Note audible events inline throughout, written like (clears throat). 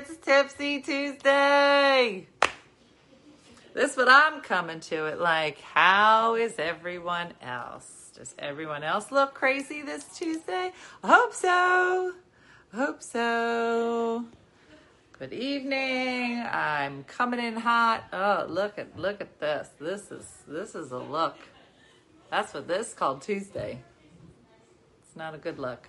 It's Tipsy Tuesday. This is what I'm coming to it like. How is everyone else? Does everyone else look crazy this Tuesday? I hope so. I hope so. Good evening. I'm coming in hot. Oh, look at look at this. This is this is a look. That's what this is called Tuesday. It's not a good look.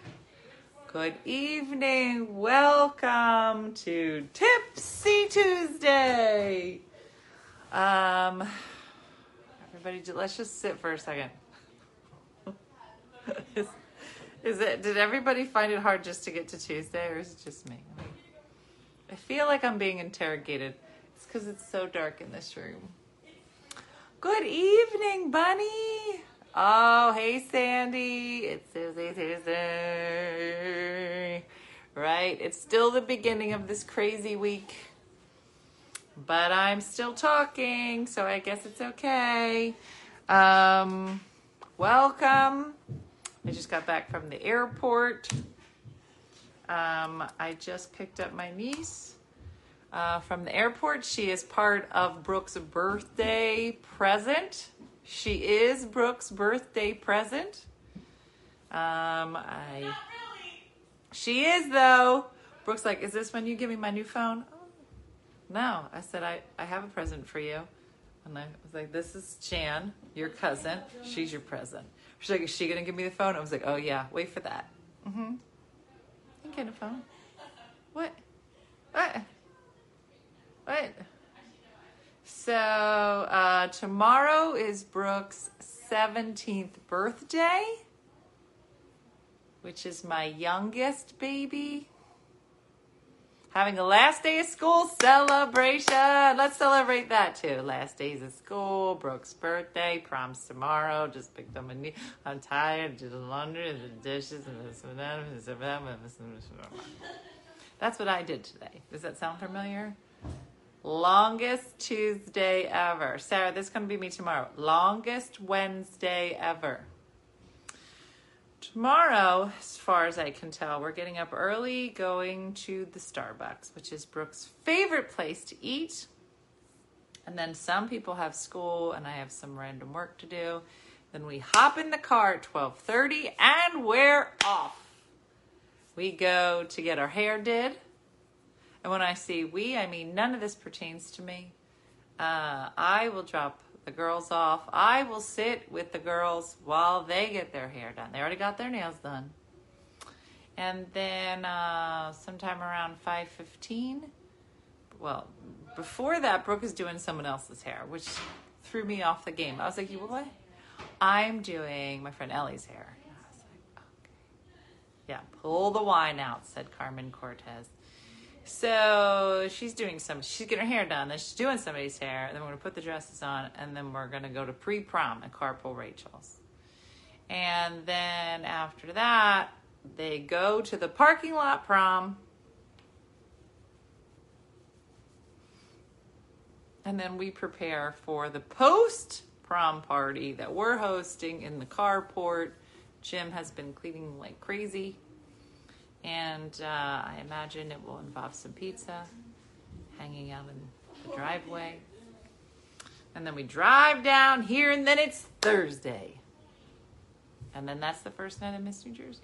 Good evening. Welcome to Tipsy Tuesday. Um, everybody, let's just sit for a second. (laughs) is, is it? Did everybody find it hard just to get to Tuesday, or is it just me? I feel like I'm being interrogated. It's because it's so dark in this room. Good evening, Bunny. Oh, hey, Sandy. It's Tuesday, Tuesday. Right? It's still the beginning of this crazy week. But I'm still talking, so I guess it's okay. Um, welcome. I just got back from the airport. Um, I just picked up my niece uh, from the airport. She is part of Brooke's birthday present. She is Brooke's birthday present. Um, I. Really. She is though. Brooke's like, "Is this when you give me my new phone?" Oh, no, I said I I have a present for you, and I was like, "This is Jan, your cousin. She's your present." She's like, "Is she gonna give me the phone?" I was like, "Oh yeah, wait for that." Mm-hmm. You get a phone. What? What? What? So uh, tomorrow is Brooke's 17th birthday, which is my youngest baby. Having a last day of school celebration. Let's celebrate that too. Last days of school, Brooke's birthday, prom's tomorrow. Just picked up a new. I'm tired. Did the laundry, and the dishes, and this and that. and this and that, and this and that. That's what I did today. Does that sound familiar? Longest Tuesday ever. Sarah, this is going to be me tomorrow. Longest Wednesday ever. Tomorrow, as far as I can tell, we're getting up early, going to the Starbucks, which is Brooke's favorite place to eat. And then some people have school, and I have some random work to do. Then we hop in the car at 12:30, and we're off. We go to get our hair did. And when I say we, I mean none of this pertains to me. Uh, I will drop the girls off. I will sit with the girls while they get their hair done. They already got their nails done. And then uh, sometime around 5.15, well, before that, Brooke is doing someone else's hair, which threw me off the game. I was like, you what? I'm doing my friend Ellie's hair. Like, okay. Yeah, pull the wine out, said Carmen Cortez. So she's doing some, she's getting her hair done, then she's doing somebody's hair, and then we're gonna put the dresses on, and then we're gonna go to pre prom at Carpool Rachel's. And then after that, they go to the parking lot prom. And then we prepare for the post prom party that we're hosting in the carport. Jim has been cleaning like crazy and uh, I imagine it will involve some pizza hanging out in the driveway. And then we drive down here, and then it's Thursday. And then that's the first night of Miss New Jersey.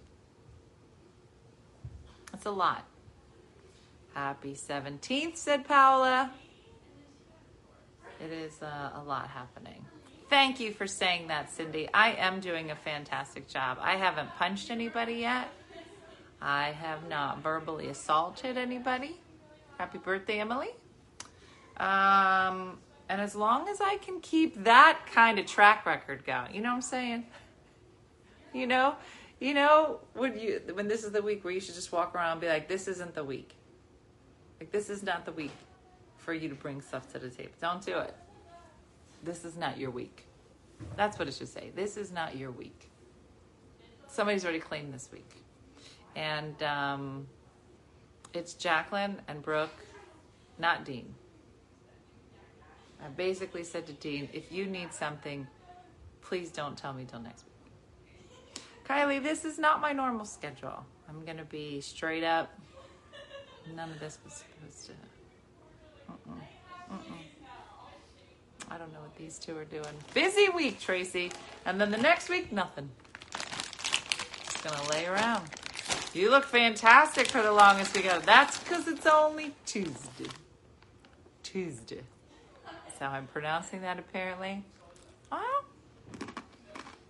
That's a lot. Happy 17th, said Paola. It is uh, a lot happening. Thank you for saying that, Cindy. I am doing a fantastic job. I haven't punched anybody yet. I have not verbally assaulted anybody. Happy birthday, Emily. Um, and as long as I can keep that kind of track record going, you know what I'm saying? You know, you know when you when this is the week where you should just walk around and be like, this isn't the week. Like this is not the week for you to bring stuff to the table. Don't do it. This is not your week. That's what it should say. This is not your week. Somebody's already claimed this week and um, it's Jacqueline and Brooke, not Dean. I basically said to Dean, if you need something, please don't tell me till next week. Kylie, this is not my normal schedule. I'm going to be straight up None of this was supposed to. I don't know what these two are doing. Busy week, Tracy. And then the next week, nothing. Just gonna lay around. You look fantastic for the longest week ever. That's because it's only Tuesday. Tuesday. That's how I'm pronouncing that, apparently. Oh.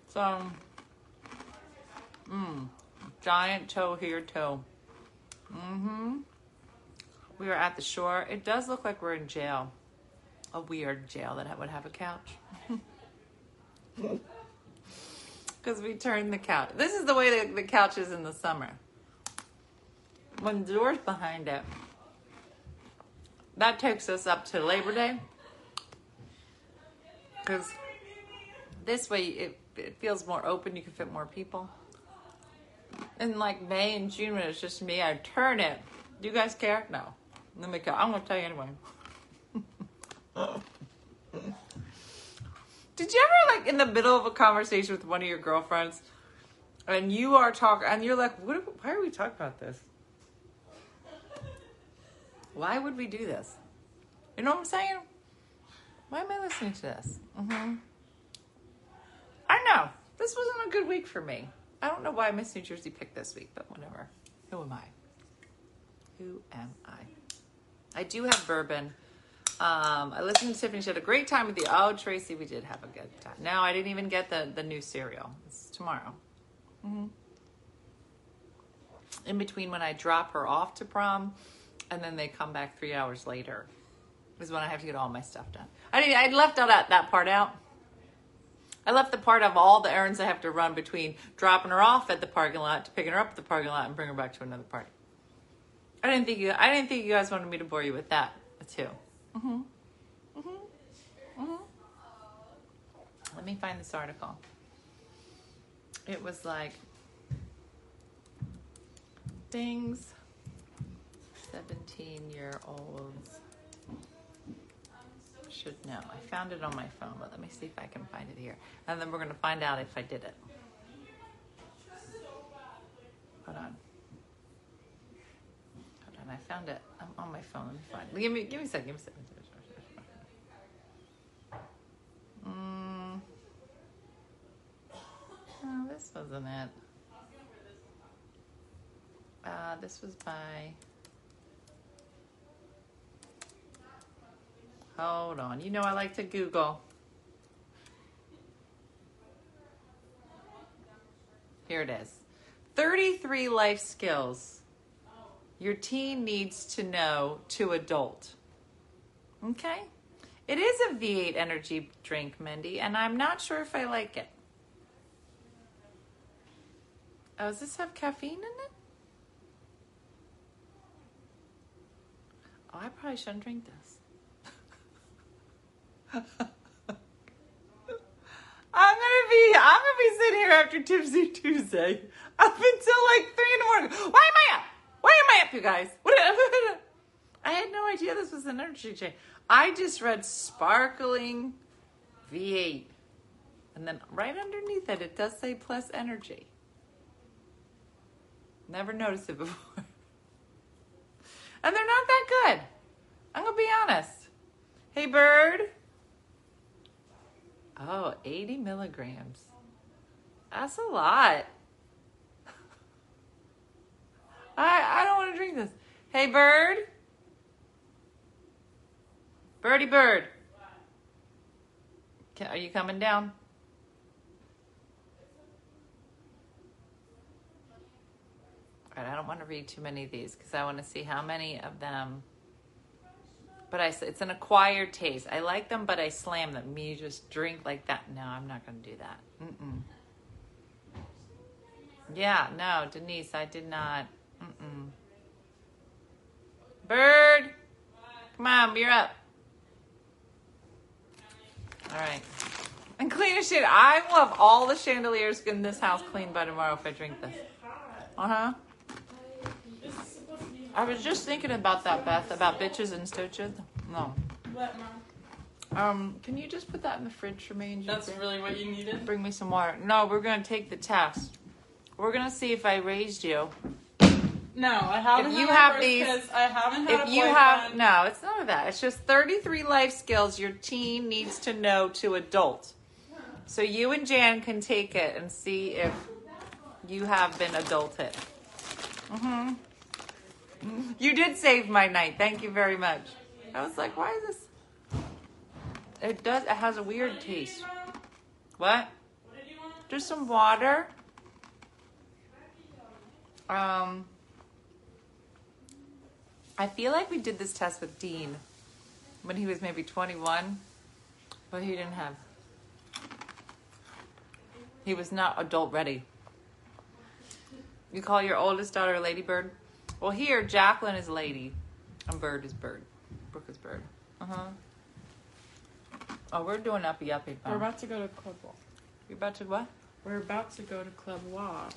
So, mmm, giant toe here, toe. Mm-hmm. We are at the shore. It does look like we're in jail. A weird jail that would have a couch. (laughs) Because we turned the couch. This is the way the, the couch is in the summer. When the door's behind it, that takes us up to Labor Day. Because this way it, it feels more open, you can fit more people. In like May and June when it's just me, I turn it. Do you guys care? No. Let me go. I'm gonna tell you anyway. (laughs) Did you ever like in the middle of a conversation with one of your girlfriends, and you are talking, and you're like, "What? Why are we talking about this? Why would we do this? You know what I'm saying? Why am I listening to this? Mm-hmm. I know this wasn't a good week for me. I don't know why Miss New Jersey picked this week, but whatever. Who am I? Who am I? I do have bourbon. Um, I listened to Tiffany. She had a great time with you. Oh, Tracy, we did have a good time. No, I didn't even get the, the new cereal. It's tomorrow. Mm-hmm. In between when I drop her off to prom and then they come back three hours later is when I have to get all my stuff done. I didn't, I left all that, that part out. I left the part of all the errands I have to run between dropping her off at the parking lot to picking her up at the parking lot and bring her back to another party. I didn't think you. I didn't think you guys wanted me to bore you with that too. Mhm. Mhm. Mhm. Let me find this article. It was like things. Seventeen-year-olds should know. I found it on my phone, but let me see if I can find it here, and then we're going to find out if I did it. Hold on. Hold on, I found it. I'm on my phone. Let me find it. Give me, give me a second. Give me a second. Mm. Oh, this wasn't it. Uh, this was by. Hold on. You know I like to Google. Here it is 33 life skills your teen needs to know to adult. Okay? It is a V8 energy drink, Mindy, and I'm not sure if I like it. Oh, does this have caffeine in it? Oh, I probably shouldn't drink this. (laughs) I'm gonna be I'm gonna be sitting here after Tipsy Tuesday up until like three in the morning. Why am I up? Why am I up, you guys? What? (laughs) I had no idea this was an energy drink. I just read sparkling V8, and then right underneath it, it does say plus energy. Never noticed it (laughs) before, and they're not that good. I'm gonna be honest. Hey, bird. Oh, 80 milligrams. That's a lot. (laughs) I, I don't want to drink this. Hey, bird. Birdie bird. Can, are you coming down? All right, I don't want to read too many of these because I want to see how many of them. But I, it's an acquired taste. I like them, but I slam them. Me just drink like that. No, I'm not going to do that. Mm-mm. Yeah, no, Denise, I did not. Mm-mm. Bird, come on, you're up. All right. And clean as shit. I will have all the chandeliers in this house cleaned by tomorrow if I drink this. Uh huh. I was just thinking about that, Beth, about bitches and stitches. No. What, Mom? Um, can you just put that in the fridge for me? And That's really what you needed? bring me some water. No, we're gonna take the test. We're gonna see if I raised you No, I haven't. If you have these-. I haven't had If a you have no, it's none of that. It's just 33 life skills your teen needs to know to adult. So you and Jan can take it and see if you have been adulted. hmm You did save my night. Thank you very much. I was like, why is this? It does. It has a weird taste. What? Just some water. Um, I feel like we did this test with Dean when he was maybe 21, but he didn't have. He was not adult ready. You call your oldest daughter Lady Bird? Well, here, Jacqueline is Lady, and Bird is Bird. Brooke is Bird. Uh huh. Oh, we're doing uppy uppy. We're about to go to Club Wall. You about to what? We're about to go to Club Wall.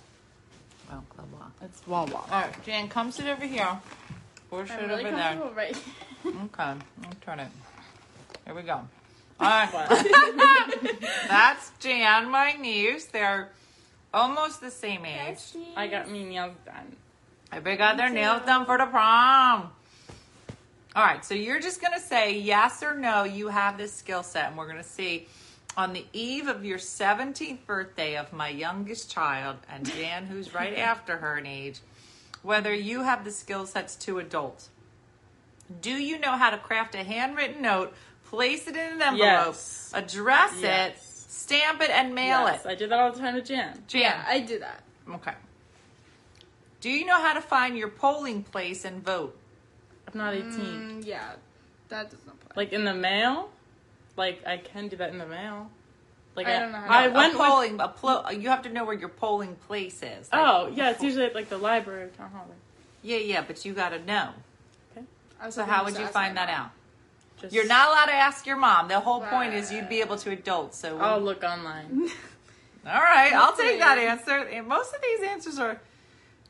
Oh, Club Walk. It's Wawa. All right, Jan, come sit over here. Or sit I'm really over there. right Okay, I'll turn it. Here we go. (laughs) All right, (laughs) that's Jan, my niece. They're almost the same age. I got me nails done. They got their nails done for the prom. All right, so you're just gonna say yes or no. You have this skill set, and we're gonna see on the eve of your 17th birthday of my youngest child and Jan, who's right (laughs) after her in age, whether you have the skill sets to adult. Do you know how to craft a handwritten note, place it in an envelope, Yes. address Yes. it, stamp it, and mail yes, it? I did that all the time to Jan. Jan, Yeah, I do that. okay. Do you know how to find your polling place and vote? I'm not 18. Mm, yeah, that doesn't apply. Like in the mail? Like I can do that in the mail. Like I don't know how to- I No, went a with. polling. A plo- you have to know where your polling place is. Like, Oh yeah, it's usually at like the library or town hall. yeah, yeah, but you got to know. Okay. So how would you find that mom. out? Just, You're not allowed to ask your mom. The whole point is you'd be able to adult. So, we- I'll look online. (laughs) all right, I'll take that answer. And most of these answers are.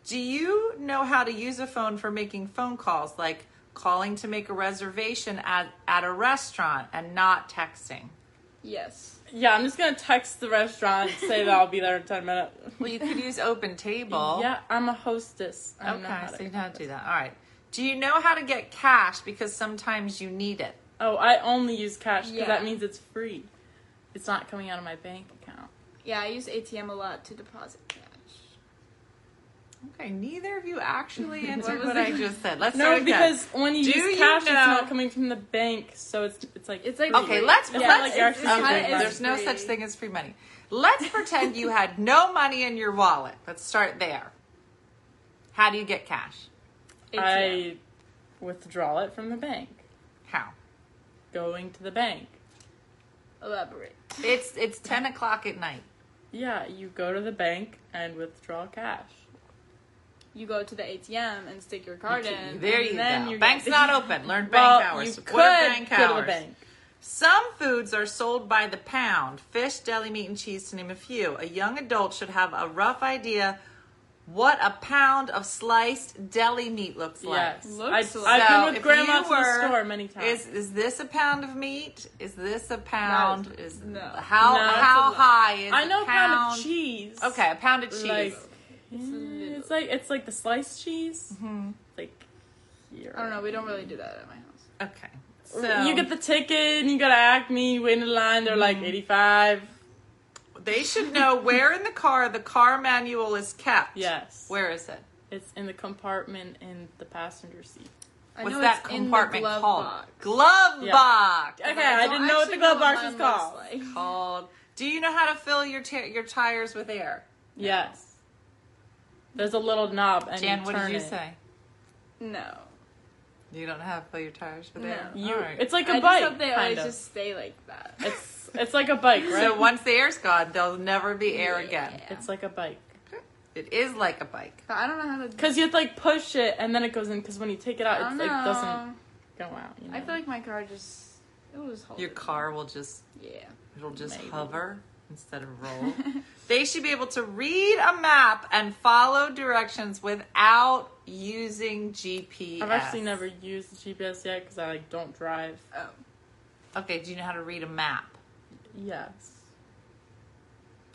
Do you know how to use a phone for making phone calls, like calling to make a reservation at at a restaurant and not texting? Yes. yeah, I'm just gonna text the restaurant, say that I'll be there in ten minutes. (laughs) Well, you could use Open Table. Yeah, I'm a hostess. I Okay, so to- you know how to do that. All right. Do you know how to get cash because sometimes you need it? Oh, I only use cash because Yeah. that means it's free. It's not coming out of my bank account. Yeah, I use ATM a lot to deposit cash. Okay, neither of you actually answered was what. I just said. Let's No, start again. because when you Do use you cash, it's not coming from the bank, so it's it's like It's like Okay, free. let's Yeah, let's like you're actually okay, using money. there's no such thing as free money. Let's pretend you had no money in your wallet. Let's start there. How do you get cash? ATM. I withdraw it from the bank, How? going to the bank. Elaborate. It's it's ten o'clock at night. Yeah, you go to the bank and withdraw cash. You go to the ATM and stick your card in. There and you then go. you're Bank's good. not open. Learn bank well, hours. you could bank go to hours? the bank. Some foods are sold by the pound fish, deli meat, and cheese, to name a few. A young adult should have a rough idea what a pound of sliced deli meat looks like. Yes, Looks I, like- I've So been with if grandma to the store many times. Is is this a pound of meat? Is this a pound? is no. how No, how high is I know a pound? pound of cheese. Okay, a pound of cheese. Like, It's a little- it's like it's like the sliced cheese. Mhm. Like here. I don't know. We don't really do that at my house. Okay, so you get the ticket and you gotta Acme, you wait in the line, they're like Mhm. 85. they should know where in the car the car manual is kept. Yes. Where is it? It's in the compartment in the passenger seat. I What's know that it's in the compartment glove called? box. Glove Yeah. box. Okay, But I didn't know what the glove box mine was called. like. Called. Do you know how to fill your ta- your tires with air? Yes. There's a little knob and Jan, you what turn did you it. say? No. You don't have how to fill your tires with No. You, All right. It's like a I bike. just hope they kind always of. just stay like that. It's it's like a bike, (laughs) right? So once the air's gone, there'll never be air Yeah. again. it's like a bike. It is like a bike. But I don't know how to. Because you have to like push it and then it goes in. Because when you take it out, don't it's, know. it doesn't go out. You know? I feel like my car just. It was hold Your it. car will just Yeah. it'll just Maybe. hover instead of roll. (laughs) they should be able to read a map and follow directions without using GPS. I've actually never used GPS yet because I like don't drive. Oh. Okay, do you know how to read a map? Yes.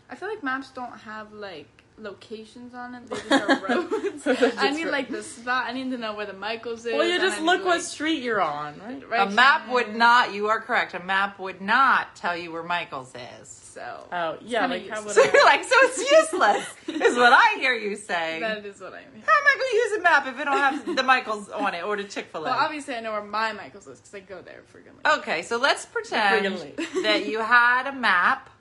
I feel like maps don't have like locations on it. They just are (laughs) roads. I need like the spot. I need to know where the Michaels is. Well, you just I need, look what like, street you're on, right? right a map here. would not. You are correct. A map would not tell you where Michael's is. So Oh, yeah, kinda like how would So I? you're (laughs) like, so it's useless, is what I hear you saying. that is what I mean. How am I going to use a map if it don't have the Michaels on it or the Chick Fil A? Well, obviously I know where my Michaels is because I go there frequently. Okay, so let's pretend that you had a map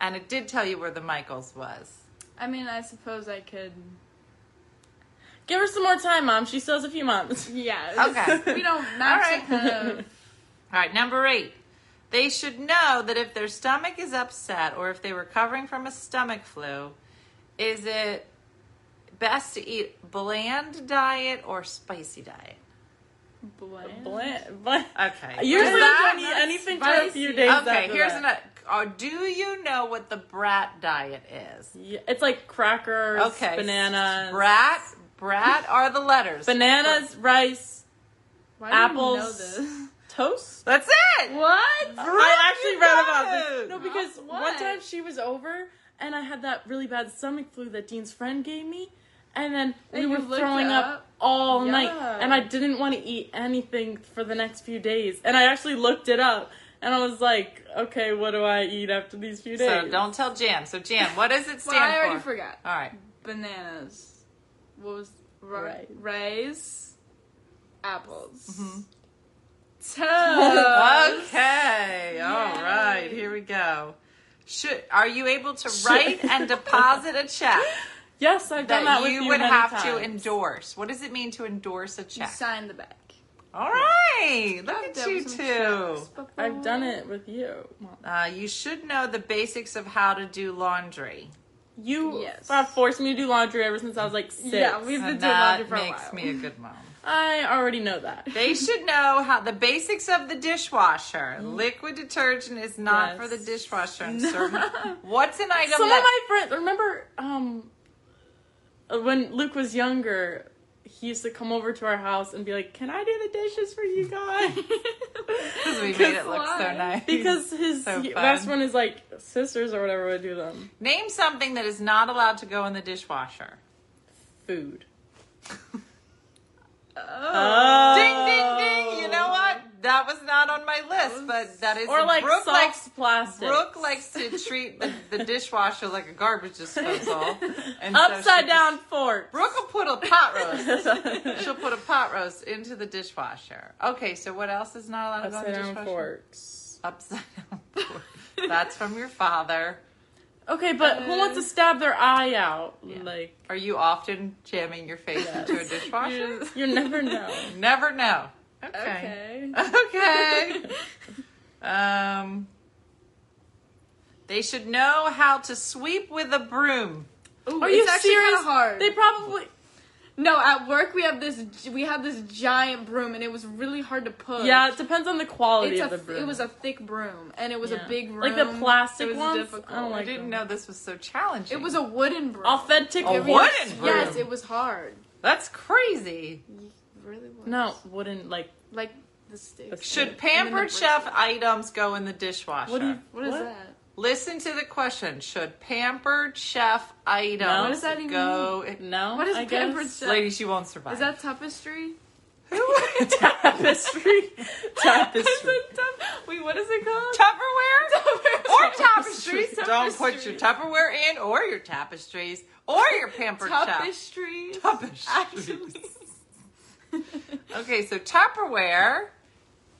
and it did tell you where the Michaels was. I mean, I suppose I could. Give her some more time, mom. She still has a few months. (laughs) Yeah. Okay. (laughs) we don't (laughs) max All kind of. All right, number eight. They should know that if their stomach is upset or if they're recovering from a stomach flu, is it best to eat bland diet or spicy diet? Bland. Bland, but Okay. usually Is that- don't eat anything for a spicy. few days. Okay, after here's that. another. Oh, do you know what the brat diet is? Yeah, it's like crackers, Okay. bananas, Brat, brat are the letters. bananas, rice, Why do you apples, know this? (laughs) toast. That's it. What? I actually read about it. this. No, because What? one time she was over and I had that really bad stomach flu that Dean's friend gave me. And then we And you were throwing up, up? all night. And I didn't want to eat anything for the next few days. And I actually looked it up. And I was like, okay, what do I eat after these few days? So don't tell Jan. So Jan, what does it stand Well, stand I already for? forgot. All right. Bananas. What was ri- Rice. rice? Apples. Mm-hmm. Toast. Okay. All Yay. right. Here we go. Should are you able to write (laughs) and deposit a check Yes, I've done that, that with you you would many have times. to endorse? What does it mean to endorse a check? You sign the back. All right. Look I've at you two. I've done it with you. Uh, you should know the basics of how to do laundry. You Yes. have forced me to do laundry ever since I was like six. Yeah, we've been And doing laundry for a while. makes me a good mom. I already know that. They (laughs) should know how the basics of the dishwasher. Liquid detergent is not Yes. for the dishwasher. (laughs) And certain, what's an item Some that of my friends remember um when Luke was younger, he used to come over to our house and be like, "Can I do the dishes for you guys?" (laughs) because we made it look so nice. because his So he- best friend is like sisters or whatever would do them. Name something that is not allowed to go in the dishwasher. Food. (laughs) Oh. Ding ding ding! You know what? That was not on my list, but that is Or like Brooke likes plastic. Brooke likes to treat the, the dishwasher like a garbage disposal. (laughs) And upside she- down fork. Brooke will put a pot roast. She'll put a pot roast into the dishwasher. Okay, so what else is not allowed to go in upside the down dishwasher? forks. Upside down fork. That's from your father. Okay, but who wants to stab their eye out? Yeah. Like Are you often jamming your face into a dishwasher? you never know. (laughs) Never know. Okay. Okay. Okay. (laughs) um, they should know how to sweep with a broom. Ooh, Are you serious? hard. They probably no, at work we have this we have this giant broom and it was really hard to push. Yeah, it depends on the quality it's of a, the broom. it was a thick broom and it was Yeah. a big room. Like the plastic it was ones? Difficult. I don't I didn't them. know this was so challenging. It was a wooden broom. authentic. A wooden broom. Yes, it was hard. That's crazy. It really was. No, wooden like like the stick. Should And then the pampered chef items go in the dishwasher? what do you? What is that? Listen to the question. Should pampered chef items No. What does that even go? No, What is I pampered guess. chef? Lady, she won't survive. Is that tapestry? Who (laughs) tapestry? tapestry. Is (laughs) it tap- Wait, what is it called? Tupperware? or Tapestry. tapestries. Don't put your Tupperware in, or your tapestries, or your pampered chef. Tapestry. Tapestries. (laughs) Okay, so Tupperware,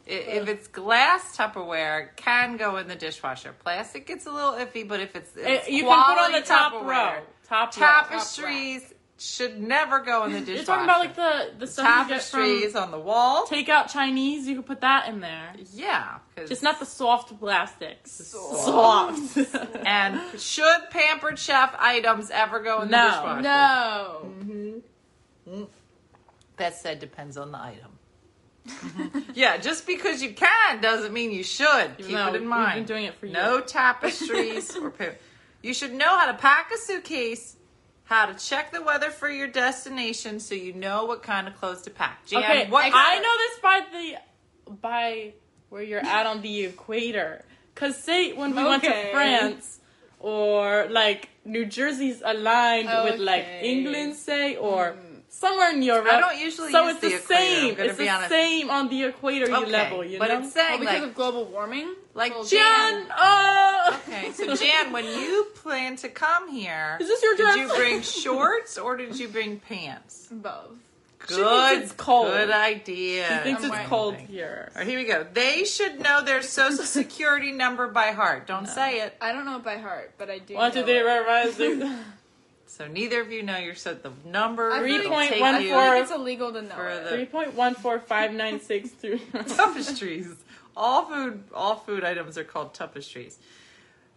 if it's glass Tupperware, can go in the dishwasher. Plastic gets a little iffy, but if it's, Eh, it's you can put on the top Tupperware, row. Top row. tapestries should never go in the dishwasher. (laughs) You're talking about like the the stuff you get from tapestries on the wall. takeout Chinese. You could put that in there. Yeah, Just not the soft plastics. Soft. (laughs) and should pampered chef items ever go in the No. dishwasher? No. That said depends on the item. (laughs) yeah, just because you can doesn't mean you should. Keep though it in we've mind. been doing it for No tapestries (laughs) or pa- You should know how to pack a suitcase, how to check the weather for your destination so you know what kind of clothes to pack. Jan, Okay, what I know this by the by where you're at on the equator. Cause say when we went to France, or like New Jersey's aligned with like England, say, or hmm. Somewhere in Europe. I don't usually so use it's the the, equator, I'm same. It's be the honest. same on the equator Okay, level, you but know. it's Well, saying oh, because like of global warming. like Well, Jan, oh, Okay, so Jan, when you plan to come here, Is this your did you bring (laughs) shorts or did you bring pants? both. Good, it's cold. Good idea. She thinks I'm it's cold here. All right, here we go. They should know their social (laughs) security number by heart. Don't say it. I don't know it by heart, but I do. One, two, know three, it. (laughs) right, right, six. So neither of you know your so the number. I feel it'll like- take One I you feel like it's illegal to know For it. the- Three point one four five nine six two. (laughs) tapestries. All food, all food items are called tapestries.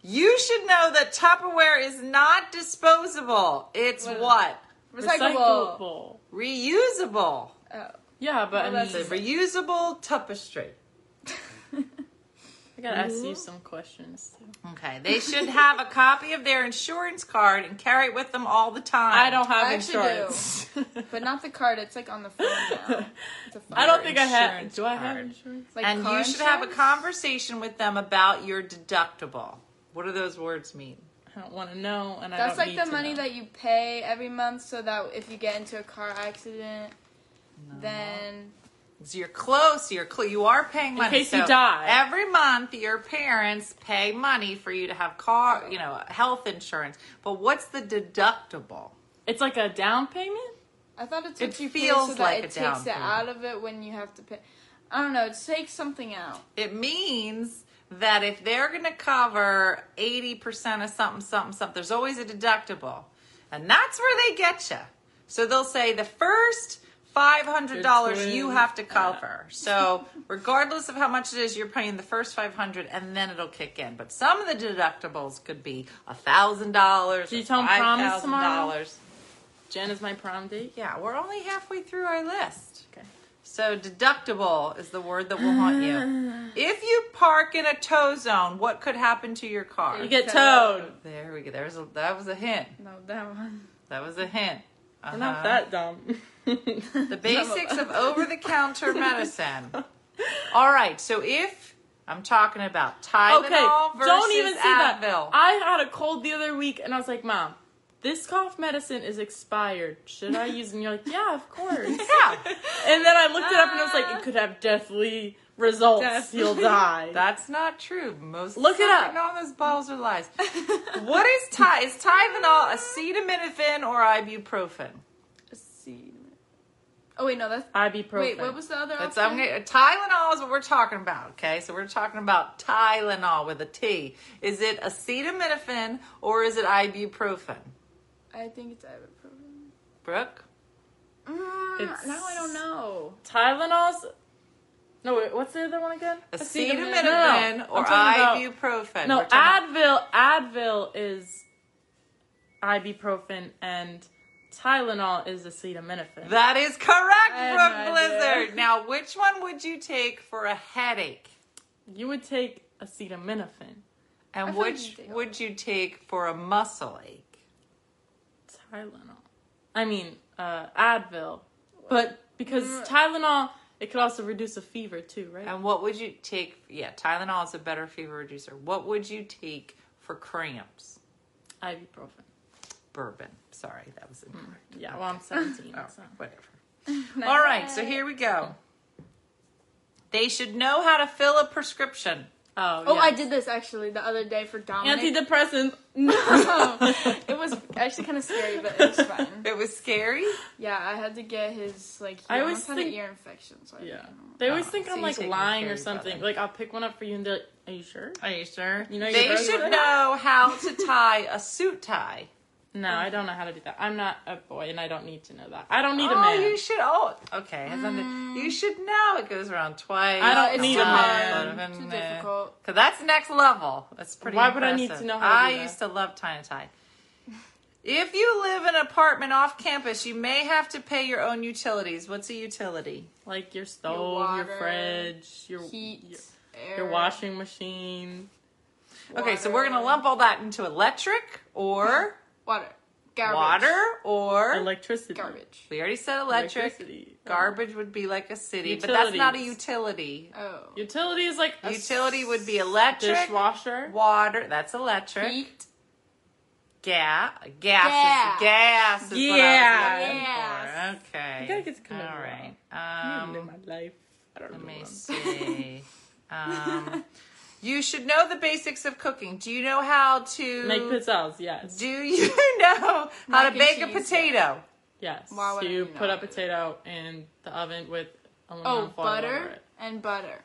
You should know that Tupperware is not disposable. It's What is what? Recyclable. Reusable. Oh. Yeah, but Well, I mean, that's a reusable tapestry. I gotta ask you some questions. Too. Okay, they should have a copy of their insurance card and carry it with them all the time. I don't have I actually insurance. (laughs) But not the card. It's like on the phone now. (laughs) It's phone. I don't think I have. Do I have card. insurance? Like and car you should have a conversation with them about your deductible. What do those words mean? I don't want to know, and I That's don't like need the to money know. that you pay every month, so that if you get into a car accident, then So you're close. You're cl- you are paying money. In case you die. Every month, your parents pay money for you to have car, you know, health insurance. But what's the deductible? It's like a down payment. I thought it's It what you feels pay so that like it a takes down it payment. out of it when you have to pay. I don't know. It takes something out. It means that if they're going to cover 80% of something, something, something, there's always a deductible. And that's where they get you. So they'll say the first $500 you have to cover. So regardless of how much it is, you're paying the first 500 and then it'll kick in. But some of the deductibles could be $1,000 Do you tell 'em promise $5,000. tomorrow? Jen is my prom date. Yeah, we're only halfway through our list. Okay. So deductible is the word that will haunt you. (sighs) If you park in a tow zone, what could happen to your car? You get towed. There we go. There's a that was a hint. No, that one. That was a hint. We're not Uh-huh. that dumb. (laughs) The basics of over-the-counter (laughs) medicine. All right. So if I'm talking about Tylenol okay, versus don't even that. Advil. I had a cold the other week, and I was like, "Mom, this cough medicine is expired. Should I use?" it? And you're like, "Yeah, of course." (laughs) yeah, And then I looked it up, and it was like, "It could have deathly results. Death. You'll die." (laughs) that's not true. Most Look it up. All those bottles are lies. (laughs) what is Ty? Is Tylenol acetaminophen or ibuprofen? Let's. Oh wait, no, that's. Ibuprofen. Wait, what was the other That's option? I'm Tylenol is what we're talking about. Okay, so we're talking about Tylenol with a T. Is it acetaminophen or is it ibuprofen? I think it's ibuprofen. Brooke, Mm, now I don't know. Tylenol's. No, wait, what's the other one again? acetaminophen No, or ibuprofen? No, We're talking about- Advil. Advil is ibuprofen, and Tylenol is acetaminophen. That is correct, I Brooke idea. Blizzard. Now, which one would you take for a headache, you would take acetaminophen. And like which you would you take for a muscle ache? Tylenol. I mean, uh, Advil. But because Mm. Tylenol, it could also reduce a fever too, right? And what would you take? Yeah, Tylenol is a better fever reducer. What would you take for cramps? Ibuprofen. Bourbon. Sorry, that was mm, incorrect. Yeah, well, I'm 17. Oh, so. whatever. (laughs) All right, so here we go. They should know how to fill a prescription. Oh, Oh, yeah. I did this actually the other day for Dominic. Antidepressant. (laughs) no, it was actually kind of scary, but it was fun. It was scary. Yeah, I had to get his like. He I I always almost had think- an ear infection, so I Yeah. didn't know. They always Oh, think so I'm like lying or something. Like I'll pick one up for you and they're like, "Are you sure?" Are you sure? You know they should know how to tie a suit tie. No, oh. I don't know how to do that. I'm not a boy, and I don't need to know that. I don't need a oh, man. you should. Oh, okay. Has something- mm. You should know. It goes around twice. I don't it's need too a hard, man. Too difficult. Because that's next level. That's pretty. Why would I need to know how to I do that? used to love tie and tie. (laughs) If you live in an apartment off campus, you may have to pay your own utilities. What's a utility? Like your stove, your, water, fridge, your Heat, your, air, your washing machine. Okay, so we're gonna lump all that into electric or water, garbage, water or Electricity. garbage. we already said electric. Electricity. Garbage would be like a city, but that's not a Utilities. utility. Oh, Utility is like a Utility would be electric, dishwasher. water. That's electric. heat, gas. Gas. Gas. Is, gas. Is Yeah. What I was looking Yes. for. Okay. I gotta get to come All over. right. I Um, live my life. I don't let know. me see. um, (laughs) you should know the basics of cooking. Do you know how to Make pizzas, yes. Do you (laughs) know how to bake a potato? Yes. Why so you put a how to do potato in the oven with aluminum Oh, foil over butter and butter,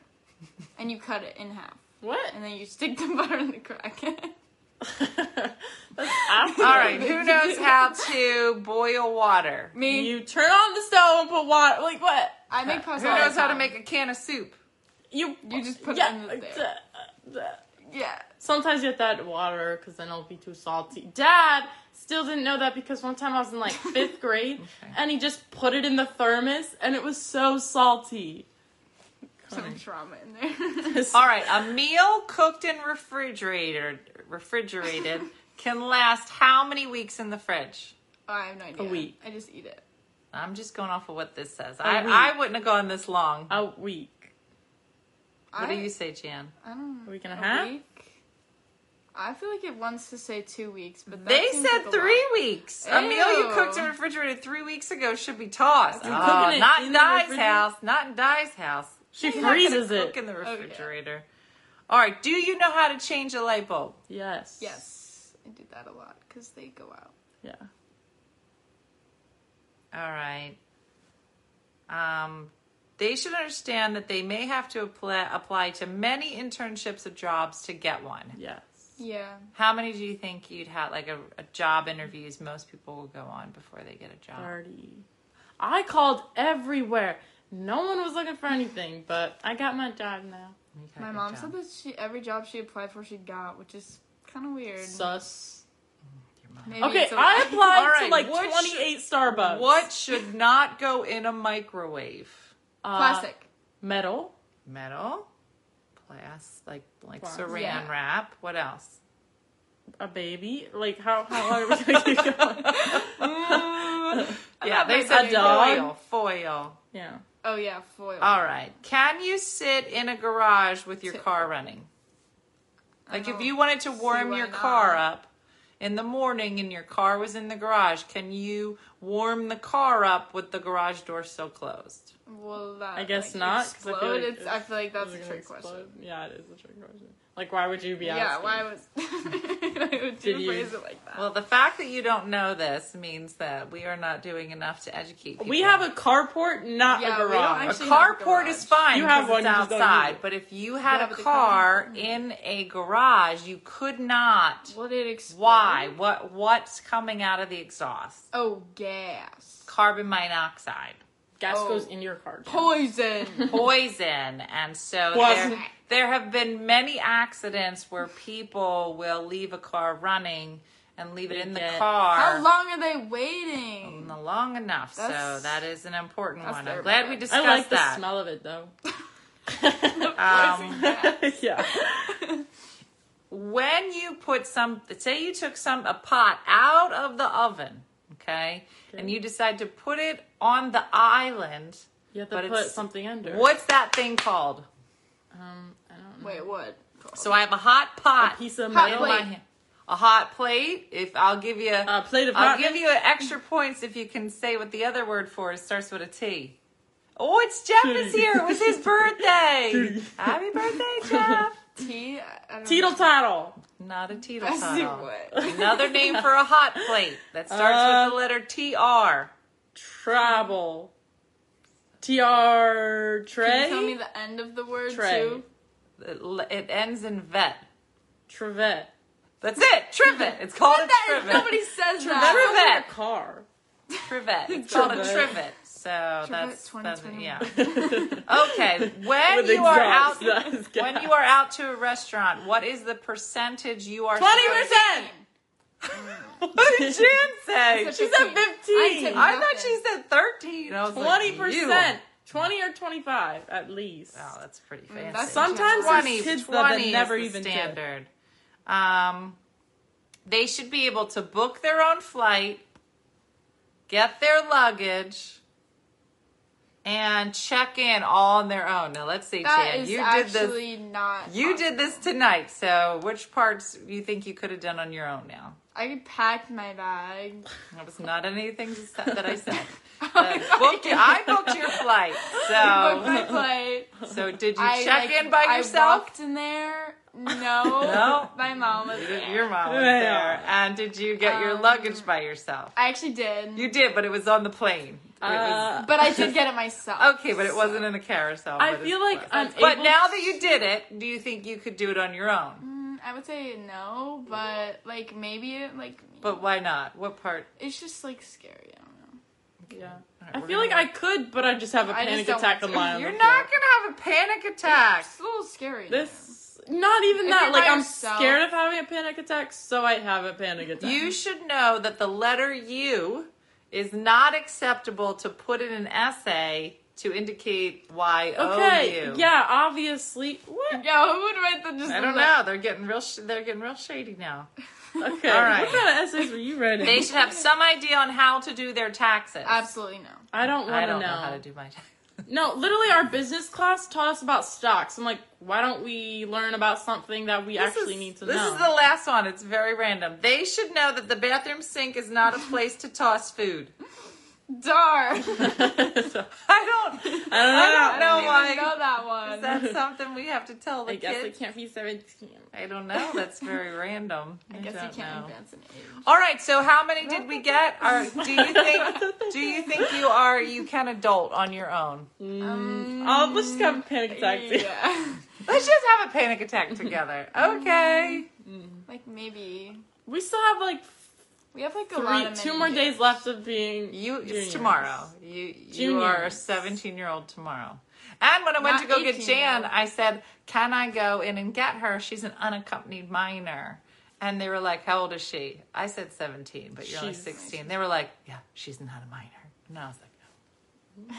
and you cut it in half, What? and then you stick the (laughs) butter in the crack. (laughs) That's. All right. Who knows how to boil water? Me, You turn on the stove and put water. Like what? I make pasta. Who knows how to make a can of soup? You You just put it yeah, in the like there. The- the- Yeah. Sometimes you have to add water because then it'll be too salty. Dad still didn't know that because one time I was in like (laughs) fifth grade Okay. and he just put it in the thermos and it was so salty. Some trauma in there. (laughs) All right. A meal cooked in refrigerated refrigerated (laughs) can last how many weeks in the fridge? Oh, I have no idea. A week. I just eat it. I'm just going off of what this says. A I, week. I wouldn't have gone this long. A week. What I, do you say, Jan? I don't know. A week and a a half? Week? I feel like it wants to say two weeks, but that They seems said like a three lot. weeks. A meal you cooked and refrigerated three weeks ago should be tossed. You're Oh, cooking it not in in the Di's house. Not in Di's house. She You're not gonna freezes cook it. in the Okay. refrigerator. All right. Do you know how to change a light bulb? Yes. Yes, I do that a lot because they go out. Yeah. All right. Um, they should understand that they may have to apply, apply to many internships of jobs to get one. Yes. Yeah. How many do you think you'd have, like a, a job interviews most people will go on before they get a job? 30. I called everywhere. No one was looking for anything, but I got my job now. My mom job. said that she every job she applied for she got, which is kind of weird. Sus. Maybe Okay, it's a- I applied All right, to like what 28 Starbucks. What should not go in a microwave? Uh, plastic. Metal. Metal, glass, like like Plastic. saran Yeah. wrap. What else? A baby. Like, how, how are we going to keep going? Yeah, they A said dog? foil. Foil. yeah. Oh yeah, foil. All right. Can you sit in a garage with your Sit- car running? Like if you wanted to warm why your not. car up in the morning and your car was in the garage, can you warm the car up with the garage door still closed? Well, that I guess like, not. 'cause I feel like it's, I feel like that's a trick gonna question. Yeah, it is a trick question. Like, why would you be Yeah, asking? why was why would (laughs) (laughs) Did you you- phrase it like that? Well, the fact that you don't know this means that we are not doing enough to educate people. We have a carport, not Yeah, a garage. A actually- a carport garage. is fine. You have one, it's you just don't use outside. But if you had Yeah, a car in a garage, you could not. Will it explode? Why? What? What's coming out of the exhaust? Oh, gas. Carbon monoxide, Gas Oh. goes in your car. Jen. Poison. (laughs) poison, and so there, there have been many accidents where people will leave a car running and leave it in the car. How long are they waiting? Mm, Long enough, so That's- an important one. I'm glad we bad. discussed I like the smell of it though. (laughs) Um, (laughs) yeah. when you put some say you took some a pot out of the oven okay, and you decide to put it on the island You have to But put it's- something under. what's that thing called Um, I don't know. Wait, what? so i have a hot pot a piece of Hot metal. plate. a hot plate if i'll give you A plate of i'll give you extra points if you can say what the other word for it starts with a t oh it's jeff is here it was his (laughs) birthday happy birthday jeff (laughs) Tea? I- I Teetle tattle. Not a teetle I see tattle. what. Another name for a hot plate that starts Uh, with the letter TR. Travel. TR tray. Can you tell me the end of the word Tray. too? It, it ends in vet. Trivet. That's it. Trivet. It's called a trivet. Nobody says That's that. Trivet. car. Trivet. It's called a Trivet. Trivet. So that's, that's 2021. yeah. (laughs) Okay, when With you are out exhaust, that is when you are out to a restaurant, what is the percentage you are? Twenty percent. (laughs) What did Jan say? Such She said fifteen. I I thought she said thirteen. I was like, Twenty you. percent. Twenty or twenty-five at least. Oh, that's pretty fancy. Mm, that's Sometimes Twenty, there's kids that, that never is the even standard. Um, they should be able to book their own flight, get their luggage, and check in all on their own. Now let's see, That you did this. not. You did this tonight. So which parts you think you could have done on your own now? I packed my bag. That was not anything that I said. (laughs) Uh, booked I booked your flight. (laughs) I booked my So, flight. (laughs) so did you I, check like, in by I yourself? walked in there. No. (laughs) No? My mom was Your- there. Your mom was there. And did you get your Um, luggage by yourself? I actually did. You did, but it was on the plane. It was- Uh, but I (laughs) did get it myself. okay, but it wasn't in a carousel. I feel like I'm But able now to- that you did it, do you think you could do it on your own? Mm, I would say no, but like maybe it like But why not? What part? it's just like scary. I don't know. Yeah. All right, I feel like gonna- I could, but I just have a I just panic attack want on my own. You're not gonna have a panic attack. It's a little scary. This not even If that. Like I'm yourself- scared of having a panic attack, so I have a panic attack. You should know that the letter U is not acceptable to put in an essay to indicate Y O okay? U. Yeah, obviously. What? Yo, who would write the just? I don't know. They're getting real. Sh- they're getting real shady now. (laughs) Okay. All right. What kind of essays were you writing? They should have some idea on how to do their taxes. Absolutely no. I don't want I to don't know. know how to do my taxes. No, literally, our business class taught us about stocks. I'm like, why don't we learn about something that we actually need to this know? This is the last one. It's very random. They should know that the bathroom sink is not a place to toss food. Darn. (laughs) (laughs) So, I don't. I don't know. I don't I know didn't why. even know that one. Is that something we have to tell the I guess kids? it can't be 17. I don't know. That's very (laughs) random. I guess you don't can't know. advance an age. All right. So how many did we get? Or do you think? Do you think you are? You can adult on your own? Um, Oh, let's just have a panic attack. Yeah. Let's just have a panic attack together. Okay. like maybe We still have like we have like a lot three, of two more years. days left of being. You. It's tomorrow. You. You are a seventeen-year-old tomorrow. And when I went Not to go get Jan, yet. I said, "Can I go in and get her? She's an unaccompanied minor." And they were like, "How old is she?" I said 17, but you're only She's- 16. They were like, "Yeah, she's not a minor." And I was like, (laughs)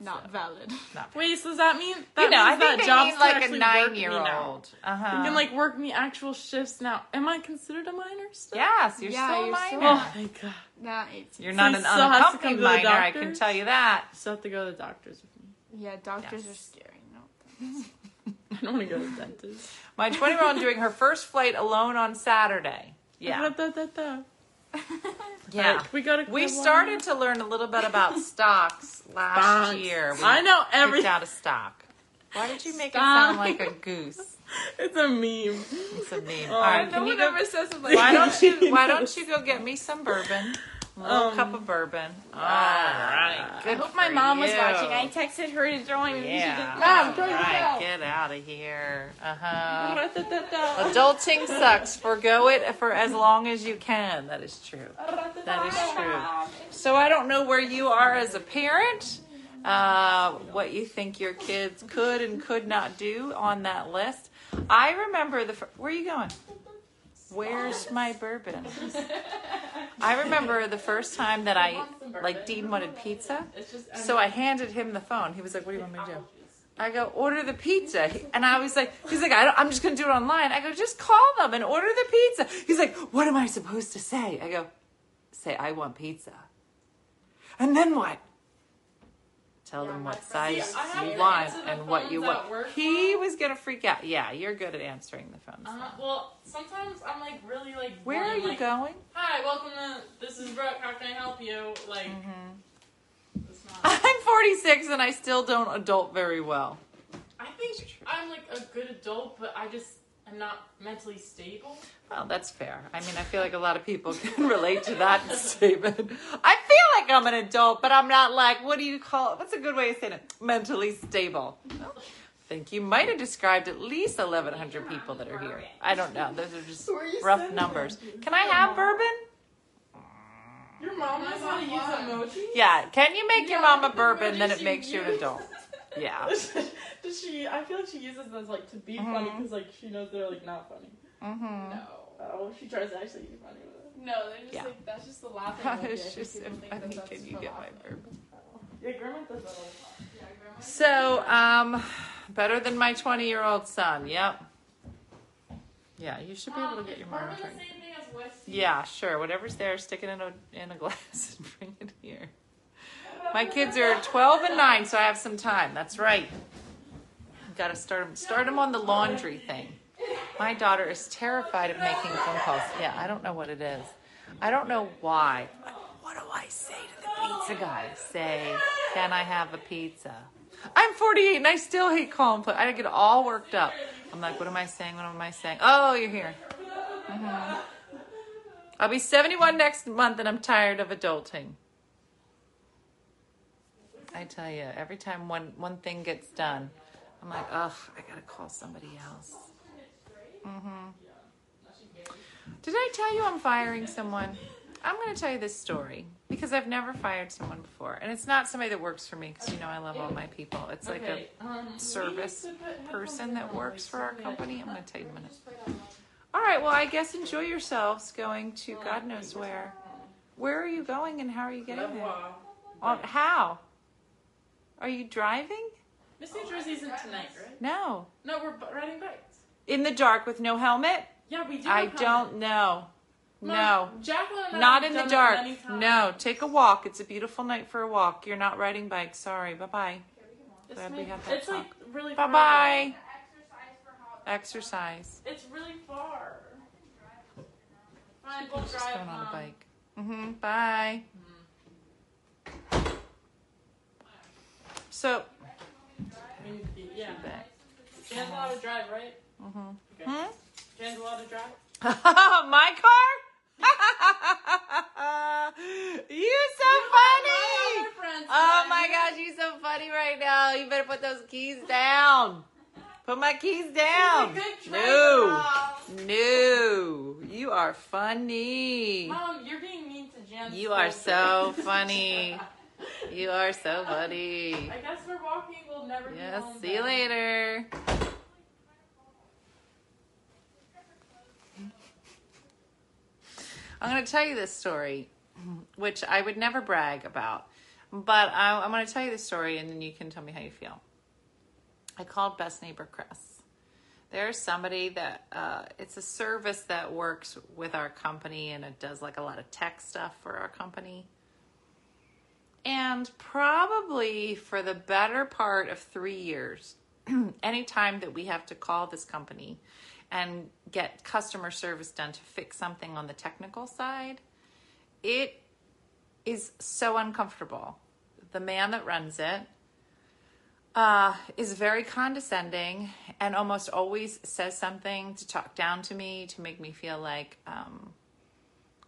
Not valid. "No, not." Wait, so does that mean that you know, I means think that they jobs mean like a actually work nine-year-old. Uh-huh. You can like work me actual shifts now. Am I considered a minor still? Yes, you're Yeah, still you're minor. still- Oh thank God. Not 18. You're So not you an still have to come unaccompanied minor, I can tell you that. Still have to go to the doctors with me. Yeah, doctors Yes. are scary. No. (laughs) I don't want to go to the dentist. My 20 year old (laughs) doing her first flight alone on Saturday. Yeah. (laughs) Yeah. Alright, we go to We Club started to learn a little bit about stocks (laughs) last Stocks. year. We I know picked everything. out a stock. Why did you make it sound like a goose? (laughs) It's a meme. It's a meme. Oh, All right, no can you one go, ever says it like why don't you why don't you go get me some bourbon? A little Um, cup of bourbon. All right. I Good I hope my mom was watching. I texted her to join me. Yeah. Mom, join right, get out of here. Uh huh. (laughs) Adulting sucks. Forgo it for as long as you can. That is true. That is true. So I don't know where you are as a parent, uh, what you think your kids could and could not do on that list. I remember the. fir- Where are you going? Where's my bourbon? I remember the first time that I like Dean wanted pizza, so I handed him the phone. He was like, "What do you want me to do?" I go, order the pizza. And I was like, he's like, I don't, I'm just going to do it online. I go, just call them and order the pizza. He's like, what am I supposed to say? I go, say, I want pizza. And then what? Tell them what size you want and what you want. He was going to freak out. Yeah, you're good at answering the phones. Uh, well, sometimes I'm like really like. Where are you like, going? Hi, welcome to. This is Brooke. How can I help you? Like. Mm-hmm. It's not. (laughs) I'm 46 and I still don't adult very well. I think I'm like a good adult, but I just am not mentally stable. Well, that's fair. I mean, I feel like a lot of people (laughs) can relate to that (laughs) statement. I feel like I'm an adult, but I'm not like, what do you call it? What's a good way of saying it? Mentally stable. I (laughs) think you might have described at least 1,100 people that are here. I don't know. Those are just are rough sending numbers. them? Can I have bourbon? Your mom knows how to use emoji. Yeah. Can you make your mom a bourbon? Then it makes you an adult. Yeah. Does she? I feel like she uses those like to be funny because like she knows they're like not funny. Mm-hmm. No. Oh, she tries to actually be funny with it. No, they're just Yeah. like that's just the laughing. emoji. (laughs) I It's just, people think I that mean, that's can you for get my verb? Yeah, grandma does that all the time. Yeah, grandma. So, um, better than my 20 year old son. Yep. Yeah, you should be able to get your Bourbon mom the same thing as whiskey? Yeah, sure. Whatever's there, stick it in a in a (laughs) glass and bring it here. My kids are 12 and 9, so I have some time. That's right. Got to start them start them on the laundry thing. My daughter is terrified of making phone calls. Yeah, I don't know what it is. I don't know why. What do I say to the pizza guy? Say, can I have a pizza? I'm 48 and I still hate calling. But I get all worked up. I'm like, what am I saying? What am I saying? Oh, you're here. Mm-hmm. I'll be 71 next month and I'm tired of adulting. I tell you, every time one, one thing gets done, I'm like, ugh, I gotta call somebody else. Mm-hmm. Did I tell you I'm firing someone? I'm going to tell you this story because I've never fired someone before. And it's not somebody that works for me because you know I love all my people. It's like a um, service we used to put person that works for our company. I'm going to tell you in a minute. All right, well, I guess enjoy yourselves going to God knows where. Where are you going and how are you getting there? Oh, how? Are you driving? Miss New Jersey isn't tonight, right? No. No, we're bu- riding bikes. In the dark with no helmet? Yeah, we do. I have don't know. Mom, No. Jacqueline and I Not have in the done it dark. many times. No, take a walk. It's a beautiful night for a walk. You're not riding bikes. Sorry. Bye bye. It's, Glad we make- had that it's like really Bye far. bye. Exercise. It's really far. Fine, we'll Just drive. going on a Mom. bike. Mm-hmm. Bye. So, Yeah. back. Jan's allowed to drive, right? Mm-hmm. Okay. Hmm? Jan's allowed to drive? (laughs) My car? (laughs) you so funny. Oh my gosh, you're so funny right now. You better put those keys down. Put my keys down. No. No. You are funny. Mom, you're being mean to Jan. You are so (laughs) funny. (laughs) You are so funny. I guess we're walking. We'll never be Yes, home see you later. I'm going to tell you this story, which I would never brag about, but I, I'm going to tell you this story and then you can tell me how you feel. I called Best Neighbor Chris. There's somebody that, uh, it's a service that works with our company and it does like a lot of tech stuff for our company. And probably for the better part of three years, (clears throat) anytime that we have to call this company and get customer service done to fix something on the technical side, it is so uncomfortable. The man that runs it uh, is very condescending and almost always says something to talk down to me to make me feel like um,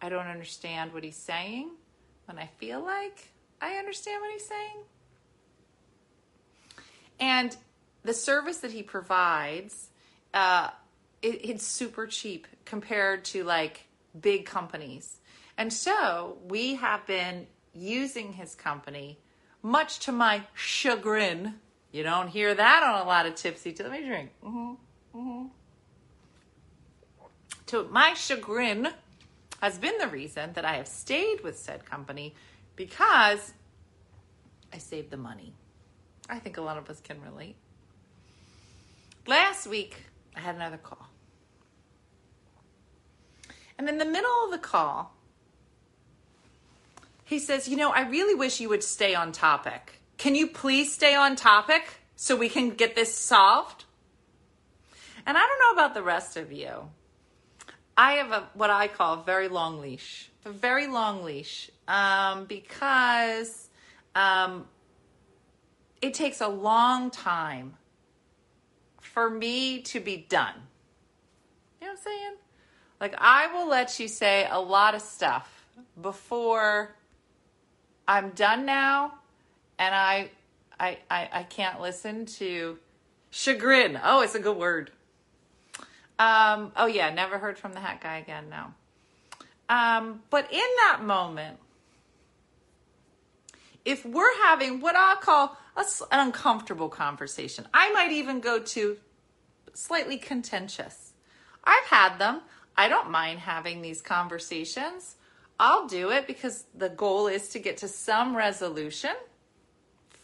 I don't understand what he's saying when I feel like I understand what he's saying. And the service that he provides, uh, it, it's super cheap compared to like big companies. And so we have been using his company, much to my chagrin. You don't hear that on a lot of tipsy. Let me drink. hmm hmm To my chagrin, has been the reason that I have stayed with said company because I saved the money. I think a lot of us can relate. Last week, I had another call. And in the middle of the call, he says, You know, I really wish you would stay on topic. Can you please stay on topic so we can get this solved? And I don't know about the rest of you. I have a what I call a very long leash, a very long leash, um, because um, it takes a long time for me to be done. You know what I'm saying? Like I will let you say a lot of stuff before I'm done now, and I I I, I can't listen to chagrin. Oh, it's a good word. Um, oh yeah, never heard from the hat guy again. No. Um, but in that moment, if we're having what I call a an uncomfortable conversation, I might even go to slightly contentious. I've had them. I don't mind having these conversations. I'll do it because the goal is to get to some resolution.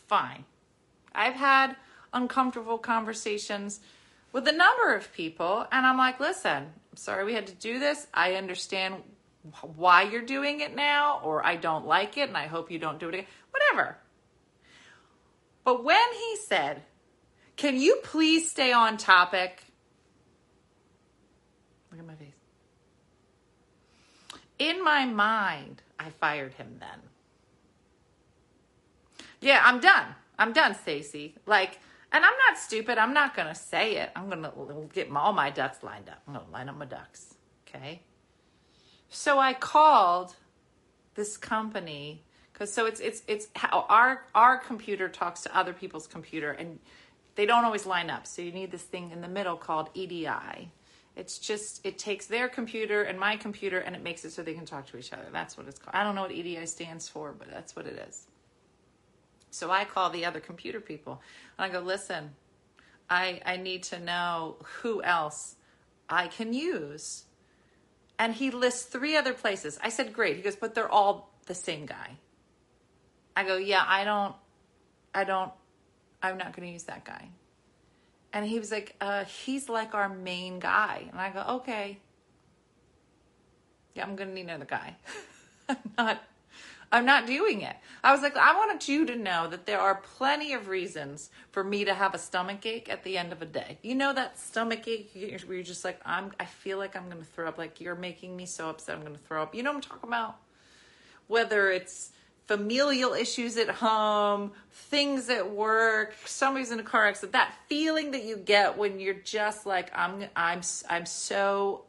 Fine. I've had uncomfortable conversations with a number of people, and I'm like, listen, I'm sorry we had to do this. I understand why you're doing it now, or I don't like it and I hope you don't do it again, whatever. But when he said, Can you please stay on topic? Look at my face. In my mind, I fired him then. Yeah, I'm done. I'm done, Stacy. Like, and I'm not stupid. I'm not going to say it. I'm going to get all my ducks lined up. I'm going to line up my ducks. Okay. So I called this company because so it's it's it's how our our computer talks to other people's computer and they don't always line up. So you need this thing in the middle called EDI. It's just it takes their computer and my computer and it makes it so they can talk to each other. That's what it's called. I don't know what EDI stands for, but that's what it is. So I call the other computer people and I go, listen, I I need to know who else I can use. And he lists three other places. I said, great. He goes, but they're all the same guy. I go, yeah, I don't, I don't, I'm not going to use that guy. And he was like, uh, he's like our main guy. And I go, okay. Yeah, I'm going to need another guy. (laughs) I'm not I'm not doing it. I was like, I wanted you to know that there are plenty of reasons for me to have a stomach ache at the end of a day. You know that stomach ache where you're just like, I'm, I feel like I'm to throw up. Like you're making me so upset. I'm to throw up. You know what I'm talking about? Whether it's familial issues at home, things at work, somebody's in a car accident. That feeling that you get when you're just like, I'm, I'm, I'm so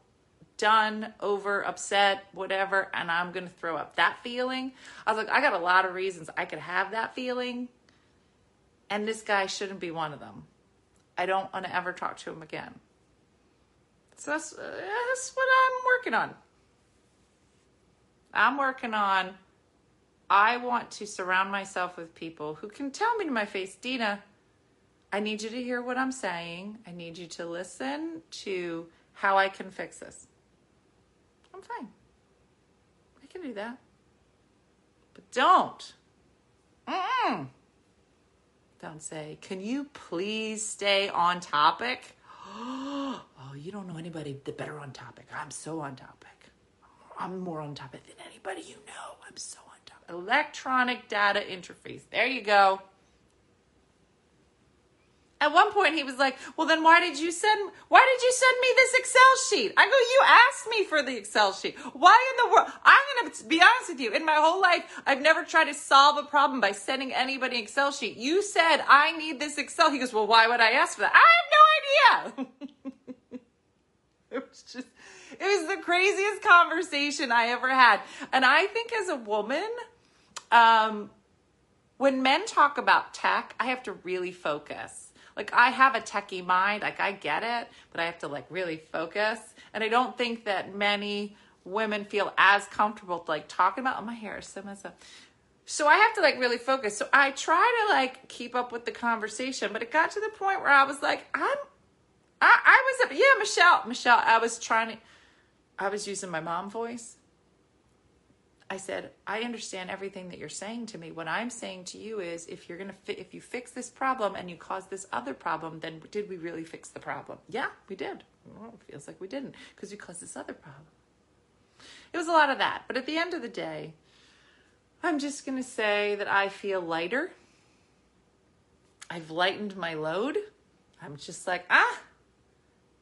done, over, upset, whatever, and I'm to throw up. That feeling, I was like, I got a lot of reasons I could have that feeling, and this guy shouldn't be one of them. I don't want to ever talk to him again. So that's, uh, that's what I'm working on. I'm working on, I want to surround myself with people who can tell me to my face, Dena, I need you to hear what I'm saying. I need you to listen to how I can fix this. Fine. I can do that. But don't. Mm-mm. Don't say, can you please stay on topic? (gasps) oh, you don't know anybody that better on topic. I'm so on topic. I'm more on topic than anybody you know. I'm so on topic. Electronic data interface. There you go. At one point, he was like, "Well, then why did you send? Why did you send me this Excel sheet?" I go, "You asked me for the Excel sheet. Why in the world? I'm gonna be honest with you. In my whole life, I've never tried to solve a problem by sending anybody an Excel sheet. You said I need this Excel. He goes, "Well, why would I ask for that? I have no idea." (laughs) it was just, it was the craziest conversation I ever had, and I think as a woman, um, when men talk about tech, I have to really focus like I have a techie mind, like I get it, but I have to like really focus. And I don't think that many women feel as comfortable to like talking about oh, my hair is so messed up. So I have to like really focus. So I try to like keep up with the conversation, but it got to the point where I was like, I'm I, I was yeah, Michelle, Michelle, I was trying to I was using my mom voice I said, I understand everything that you're saying to me. What I'm saying to you is if you're going to fi- if you fix this problem and you cause this other problem, then did we really fix the problem? Yeah, we did. Well, it feels like we didn't because we caused this other problem. It was a lot of that. But at the end of the day, I'm just going to say that I feel lighter. I've lightened my load. I'm just like, ah,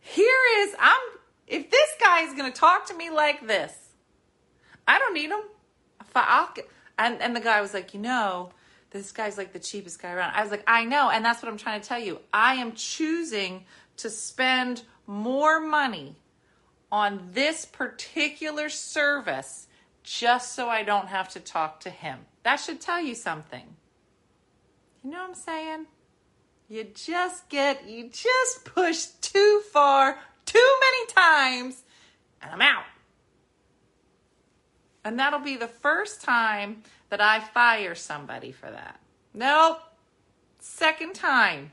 here is, I'm, if this guy is going to talk to me like this, I don't need him. And and the guy was like, you know, this guy's like the cheapest guy around. I was like, I know, and that's what I'm trying to tell you. I am choosing to spend more money on this particular service just so I don't have to talk to him. That should tell you something. You know what I'm saying? You just get, you just push too far, too many times, and I'm out. And that'll be the first time that I fire somebody for that. Nope. Second time.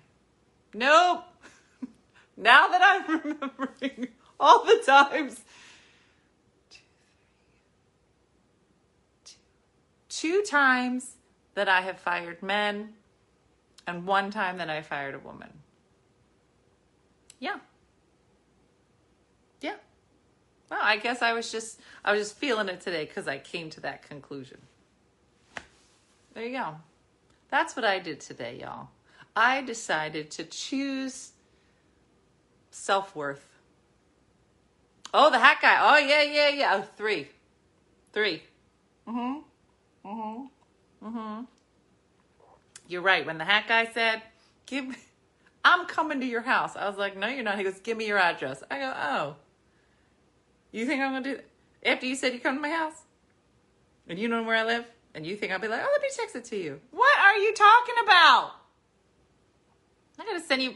Nope. (laughs) now that I'm (laughs) remembering all the times. Two times that I have fired men, and one time that I fired a woman. Yeah. Well, I guess I was just I was just feeling it today because I came to that conclusion. There you go. That's what I did today, y'all. I decided to choose self worth. Oh, the hat guy. Oh, yeah, yeah, yeah. Oh, three. Three. Mm-hmm. Mm-hmm. Mm-hmm. You're right. When the hat guy said, give me, I'm coming to your house. I was like, no, you're not. He goes, give me your address. I go, oh. You think I'm to do that? After you said you come to my house? And you know where I live? And you think I'll be like, oh, let me text it to you. What are you talking about? I gotta send you.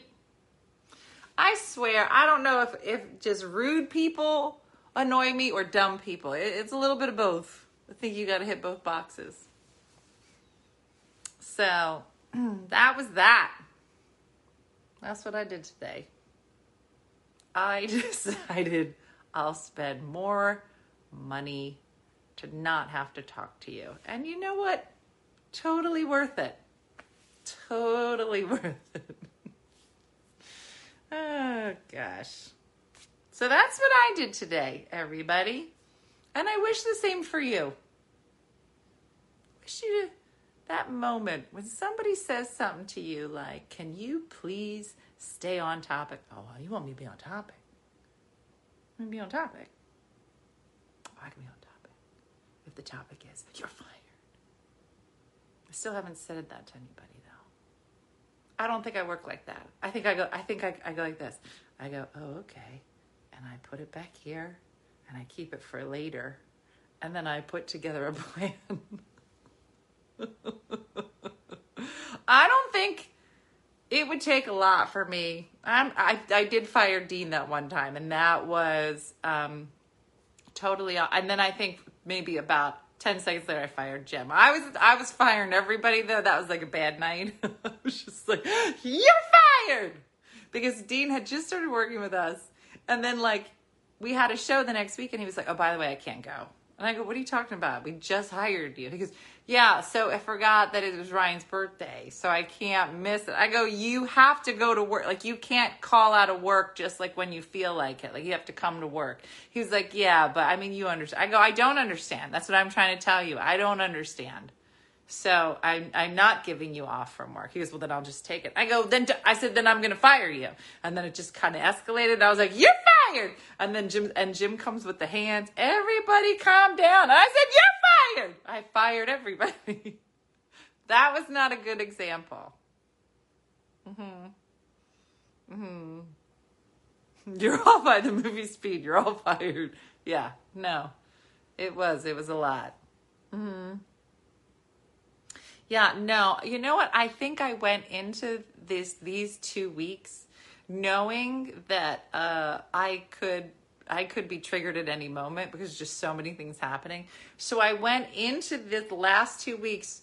I swear, I don't know if, if just rude people annoy me or dumb people. It, it's a little bit of both. I think you gotta hit both boxes. So (clears throat) that was that. That's what I did today. I (laughs) decided I'll spend more money to not have to talk to you. And you know what? Totally worth it. Totally (laughs) worth it. oh, gosh. So that's what I did today, everybody. And I wish the same for you. Wish you that moment when somebody says something to you like, Can you please stay on topic? Oh, you want me to be on topic? Me be on topic. Oh, I can be on topic. If the topic is, You're fired. I still haven't said that to anybody though. I don't think I work like that. I think I go, I think I, I go like this. I go, Oh, okay. And I put it back here and I keep it for later. And then I put together a (laughs) plan. I don't think it would take a lot for me. I'm, I I did fire Dean that one time, and that was um, totally. And then I think maybe about ten seconds later, I fired Jim. I was I was firing everybody though. That was like a bad night. (laughs) I was just like, "You're fired," because Dean had just started working with us, and then like we had a show the next week, and he was like, "Oh, by the way, I can't go." And I go, "What are you talking about? We just hired you." He goes yeah, so I forgot that it was Ryan's birthday, so I can't miss it. I go, you have to go to work. Like, you can't call out of work just like when you feel like it. Like, you have to come to work. He was like, yeah, but I mean, you understand. I go, I don't understand. That's what I'm trying to tell you. I don't understand. So I'm, I'm not giving you off from work. He goes, well, then I'll just take it. I go, then, I said, then I'm to fire you. And then it just kind of escalated. I was like, you're fired. And then Jim, and Jim comes with the hands. Everybody calm down. I said, you're fired. I fired everybody. (laughs) that was not a good example. Mm-hmm. Mm-hmm. You're all by the movie speed. You're all fired. Yeah, no. It was. It was a lot. Mm-hmm. Yeah, no. You know what? I think I went into this these two weeks knowing that uh, I could I could be triggered at any moment because just so many things happening. So I went into this last two weeks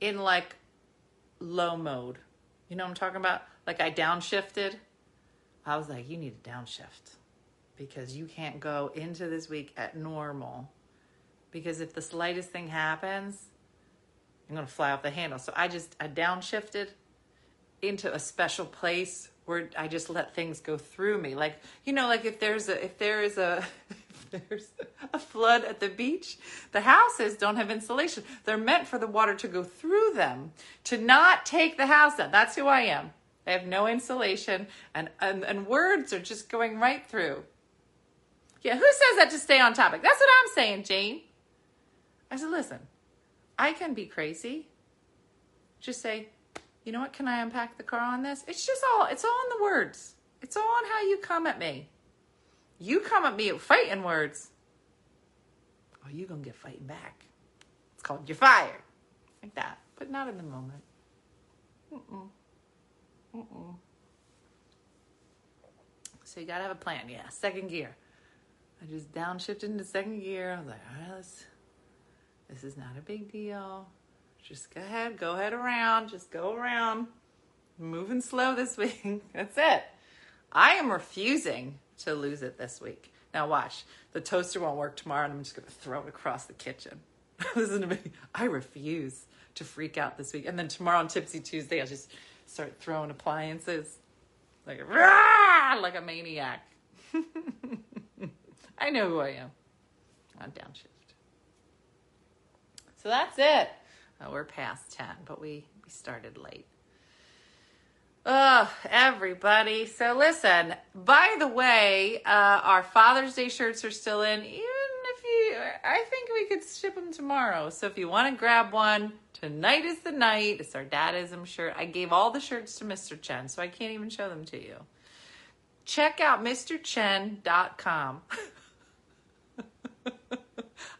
in like low mode. You know what I'm talking about? Like I downshifted. I was like, you need to downshift because you can't go into this week at normal. Because if the slightest thing happens, I'm going to fly off the handle. So I just, I downshifted into a special place where I just let things go through me. Like, you know, like if there's a, if there is a, (laughs) there's a flood at the beach, the houses don't have insulation. They're meant for the water to go through them, to not take the house down. That's who I am. I have no insulation and, and, and words are just going right through. Yeah, who says that to stay on topic? That's what I'm saying, Jane. I said, listen, I can be crazy. Just say, you know what? Can I unpack the car on this? It's just all, it's all in the words. It's all on how you come at me. You come at me with fighting words. Oh, you to get fighting back. It's called you're fired. Like that. But not in the moment. Mm-mm. Mm-mm. So you got to have a plan. Yeah. Second gear. I just downshifted into second gear. I was like, all right, let's this is not a big deal. Just go ahead, go ahead around, just go around. Moving slow this (laughs) week. That's it. I am refusing to lose it this week. Now watch. The toaster won't work tomorrow and I'm just gonna throw it across the kitchen. Listen to me. I refuse to freak out this week. And then tomorrow on Tipsy Tuesday, I'll just start throwing appliances like rah, like a maniac. (laughs) I know who I am. I'm downshift. So that's it. Oh, we're past 10, but we, we started late. Oh, everybody. So listen, by the way, uh, our Father's Day shirts are still in. Even if you, I think we could ship them tomorrow. So if you want to grab one, tonight is the night. It's our dadism shirt. I gave all the shirts to Mr. Chen, so I can't even show them to you. Check out MrChen.com. (laughs)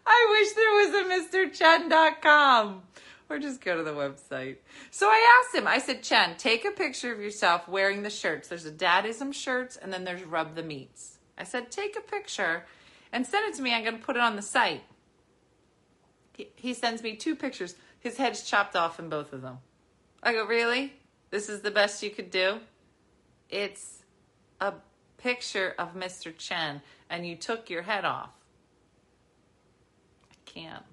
I wish there was a MrChen.com. Or just go to the website. So I asked him, I said, Chen, take a picture of yourself wearing the shirts. There's a dadism shirts and then there's rub the meats. I said, take a picture and send it to me. I'm going to put it on the site. He, he sends me two pictures. His head's chopped off in both of them. I go, really? This is the best you could do? It's a picture of Mr. Chen and you took your head off. Can't.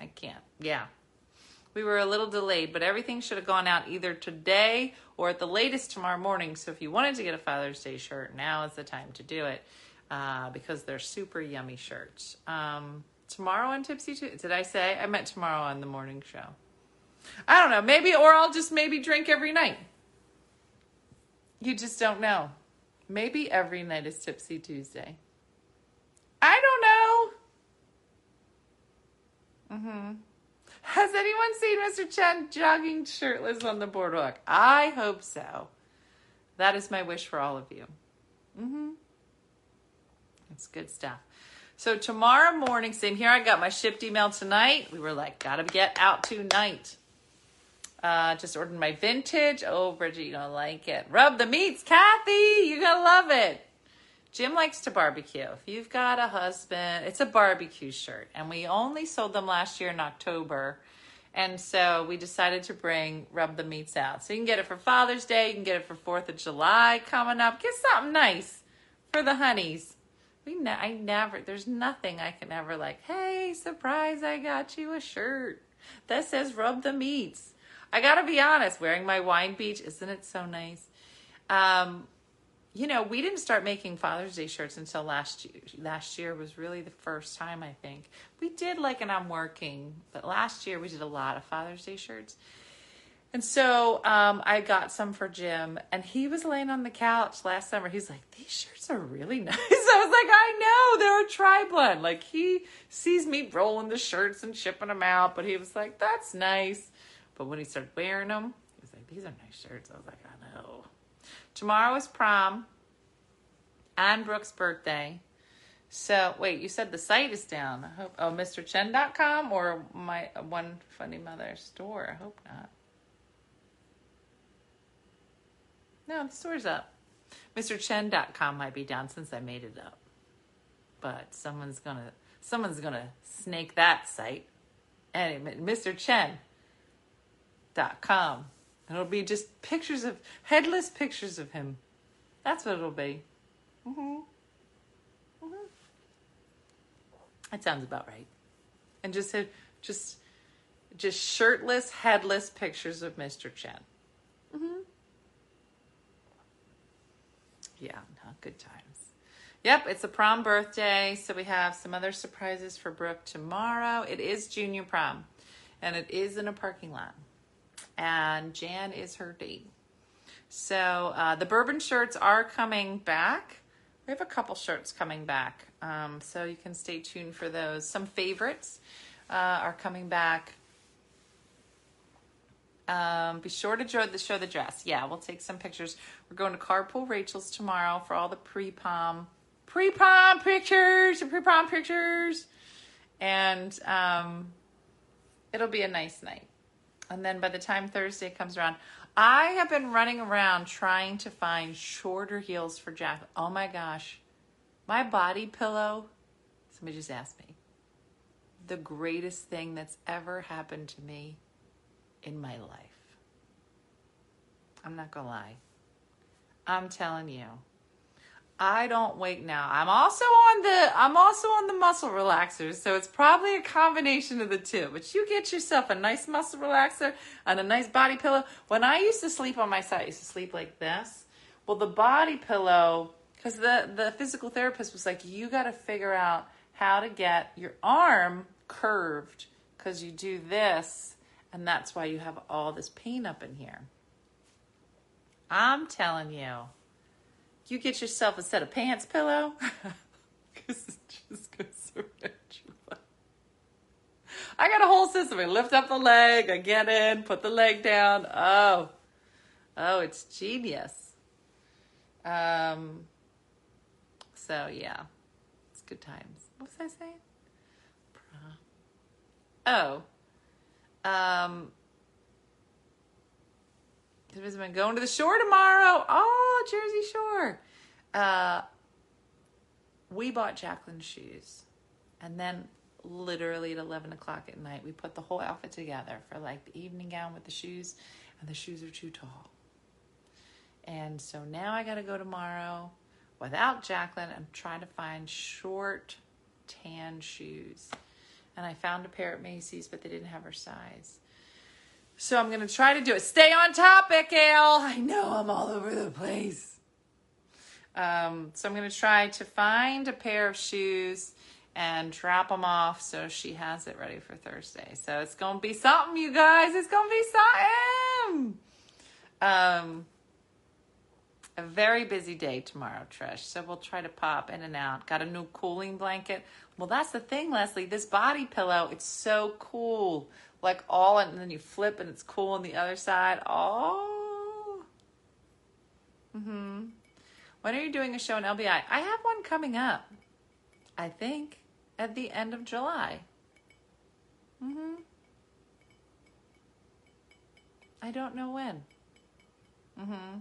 I can't. Yeah. We were a little delayed, but everything should have gone out either today or at the latest tomorrow morning. So if you wanted to get a Father's Day shirt, now is the time to do it uh, because they're super yummy shirts. Um, tomorrow on Tipsy Tuesday, did I say? I meant tomorrow on the morning show. I don't know. Maybe, or I'll just maybe drink every night. You just don't know. Maybe every night is Tipsy Tuesday. I don't know. Mm-hmm. Has anyone seen Mr. Chen jogging shirtless on the boardwalk? I hope so. That is my wish for all of you. Mm-hmm. It's good stuff. So tomorrow morning, same here. I got my shipped email tonight. We were like, gotta get out tonight. Uh, just ordered my vintage. Oh, Bridget, you gonna like it. Rub the meats, Kathy. You're gonna love it. Jim likes to barbecue. If you've got a husband, it's a barbecue shirt. And we only sold them last year in October. And so we decided to bring Rub the Meats out. So you can get it for Father's Day, you can get it for 4th of July coming up. Get something nice for the honeys. We ne- I never, there's nothing I can ever like, hey, surprise, I got you a shirt that says Rub the Meats. I gotta be honest, wearing my wine beach, isn't it so nice? Um, you know, we didn't start making Father's Day shirts until last year. Last year was really the first time, I think. We did like an I'm working, but last year we did a lot of Father's Day shirts. And so um, I got some for Jim, and he was laying on the couch last summer. He's like, These shirts are really (laughs) nice. I was like, I know, they're a tri blend. Like, he sees me rolling the shirts and shipping them out, but he was like, That's nice. But when he started wearing them, he was like, These are nice shirts. I was like, I know. Tomorrow is prom and Brooke's birthday. So wait, you said the site is down. I hope oh MrChen.com or my one funny mother store. I hope not. No, the store's up. MrChen.com might be down since I made it up. But someone's gonna someone's gonna snake that site. And MrChen.com. It'll be just pictures of headless pictures of him. That's what it'll be. Mm-hmm. Mm-hmm. That sounds about right. And just just just shirtless, headless pictures of Mr. Chen. Mm-hmm. Yeah, no, good times. Yep, it's a prom birthday, so we have some other surprises for Brooke tomorrow. It is junior prom, and it is in a parking lot. And Jan is her date. So uh, the bourbon shirts are coming back. We have a couple shirts coming back, um, so you can stay tuned for those. Some favorites uh, are coming back. Um, be sure to show the, show the dress. Yeah, we'll take some pictures. We're going to Carpool Rachel's tomorrow for all the pre-pom, pre-pom pictures, pre-pom pictures, and um, it'll be a nice night. And then by the time Thursday comes around, I have been running around trying to find shorter heels for Jack. Oh my gosh. My body pillow, somebody just asked me, the greatest thing that's ever happened to me in my life. I'm not going to lie. I'm telling you. I don't wake now. I'm also on the I'm also on the muscle relaxers, so it's probably a combination of the two. But you get yourself a nice muscle relaxer and a nice body pillow. When I used to sleep on my side, I used to sleep like this. Well, the body pillow, because the the physical therapist was like, you got to figure out how to get your arm curved because you do this, and that's why you have all this pain up in here. I'm telling you you get yourself a set of pants pillow (laughs) because it just goes I got a whole system. I lift up the leg, I get in, put the leg down. Oh, oh, it's genius. Um, so yeah, it's good times. What was I saying? Oh, um, I'm going to the shore tomorrow. Oh, Jersey Shore. Uh, we bought Jacqueline's shoes. And then, literally at 11 o'clock at night, we put the whole outfit together for like the evening gown with the shoes. And the shoes are too tall. And so now I got to go tomorrow without Jacqueline. I'm trying to find short tan shoes. And I found a pair at Macy's, but they didn't have her size. So I'm going to try to do it. Stay on topic, Ale. I know I'm all over the place. Um, so I'm going to try to find a pair of shoes and drop them off so she has it ready for Thursday. So it's going to be something, you guys. It's going to be something. Um, a very busy day tomorrow, Trish. So we'll try to pop in and out. Got a new cooling blanket. Well, that's the thing, Leslie. This body pillow, it's so cool. Like all, and then you flip and it's cool on the other side. Oh. Mm-hmm. When are you doing a show in LBI? I have one coming up. I think at the end of July. Mm-hmm. I don't know when. Mm-hmm.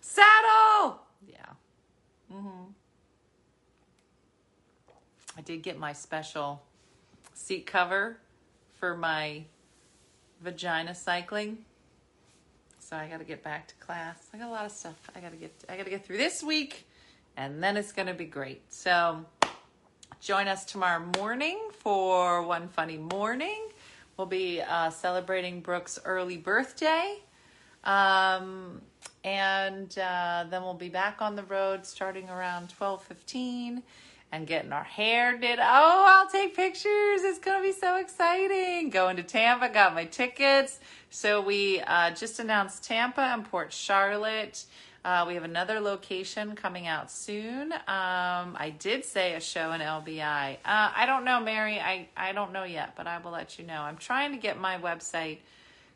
Saddle! Yeah. Mm-hmm. I did get my special seat cover for my vagina cycling. So I got to get back to class. I got a lot of stuff I got to get I got to get through this week and then it's going to be great. So join us tomorrow morning for one funny morning. We'll be uh, celebrating Brooke's early birthday. Um, and uh, then we'll be back on the road starting around 12:15 and getting our hair did. Oh, I'll take pictures. It's going to be so exciting. Going to Tampa, got my tickets. So we uh, just announced Tampa and Port Charlotte. Uh, we have another location coming out soon. Um, I did say a show in LBI. Uh, I don't know, Mary. I, I don't know yet, but I will let you know. I'm trying to get my website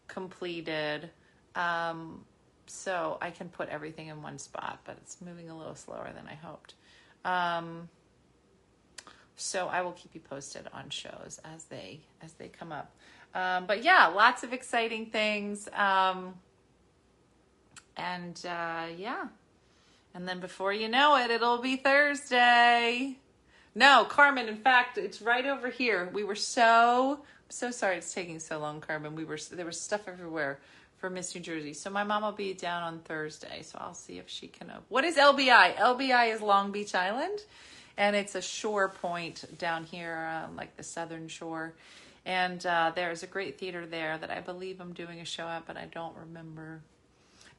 completed. Um, so I can put everything in one spot, but it's moving a little slower than I hoped. Um, so I will keep you posted on shows as they as they come up. Um, but yeah, lots of exciting things. Um, and uh, yeah, and then before you know it, it'll be Thursday. No, Carmen. In fact, it's right over here. We were so so sorry it's taking so long, Carmen. We were there was stuff everywhere for Miss New Jersey. So my mom will be down on Thursday. So I'll see if she can. What is LBI? LBI is Long Beach Island, and it's a shore point down here, uh, like the southern shore. And uh, there's a great theater there that I believe I'm doing a show at, but I don't remember.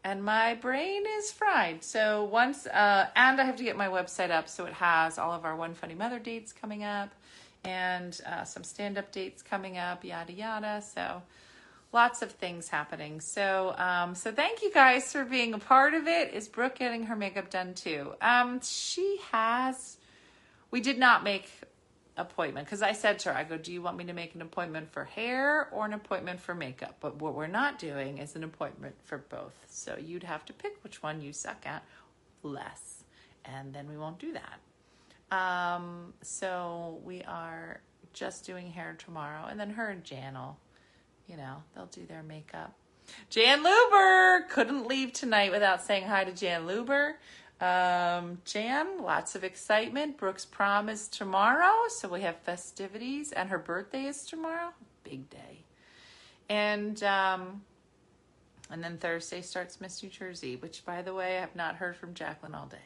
And my brain is fried. So once, uh, and I have to get my website up so it has all of our One Funny Mother dates coming up and uh, some stand up dates coming up, yada yada. So lots of things happening. So, um, so thank you guys for being a part of it. Is Brooke getting her makeup done too? Um, she has. We did not make appointment because I said to her, I go, do you want me to make an appointment for hair or an appointment for makeup? But what we're not doing is an appointment for both. So you'd have to pick which one you suck at less, and then we won't do that. Um, so we are just doing hair tomorrow, and then her and Jan will you know, they'll do their makeup. Jan Luber couldn't leave tonight without saying hi to Jan Luber. Um, Jan, lots of excitement. Brooke's prom is tomorrow, so we have festivities, and her birthday is tomorrow. Big day. And um, and then Thursday starts Miss New Jersey, which, by the way, I have not heard from Jacqueline all day.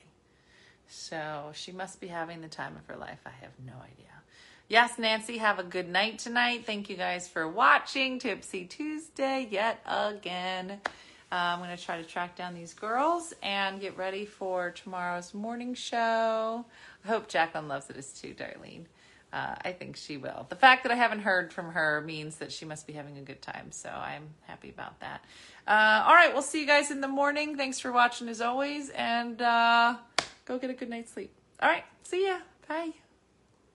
So she must be having the time of her life. I have no idea. Yes, Nancy, have a good night tonight. Thank you guys for watching Tipsy Tuesday yet again. Uh, I'm going to try to track down these girls and get ready for tomorrow's morning show. I hope Jacqueline loves it as too, Darlene. Uh, I think she will. The fact that I haven't heard from her means that she must be having a good time, so I'm happy about that. Uh, all right, we'll see you guys in the morning. Thanks for watching as always, and uh, go get a good night's sleep. All right, see ya. Bye.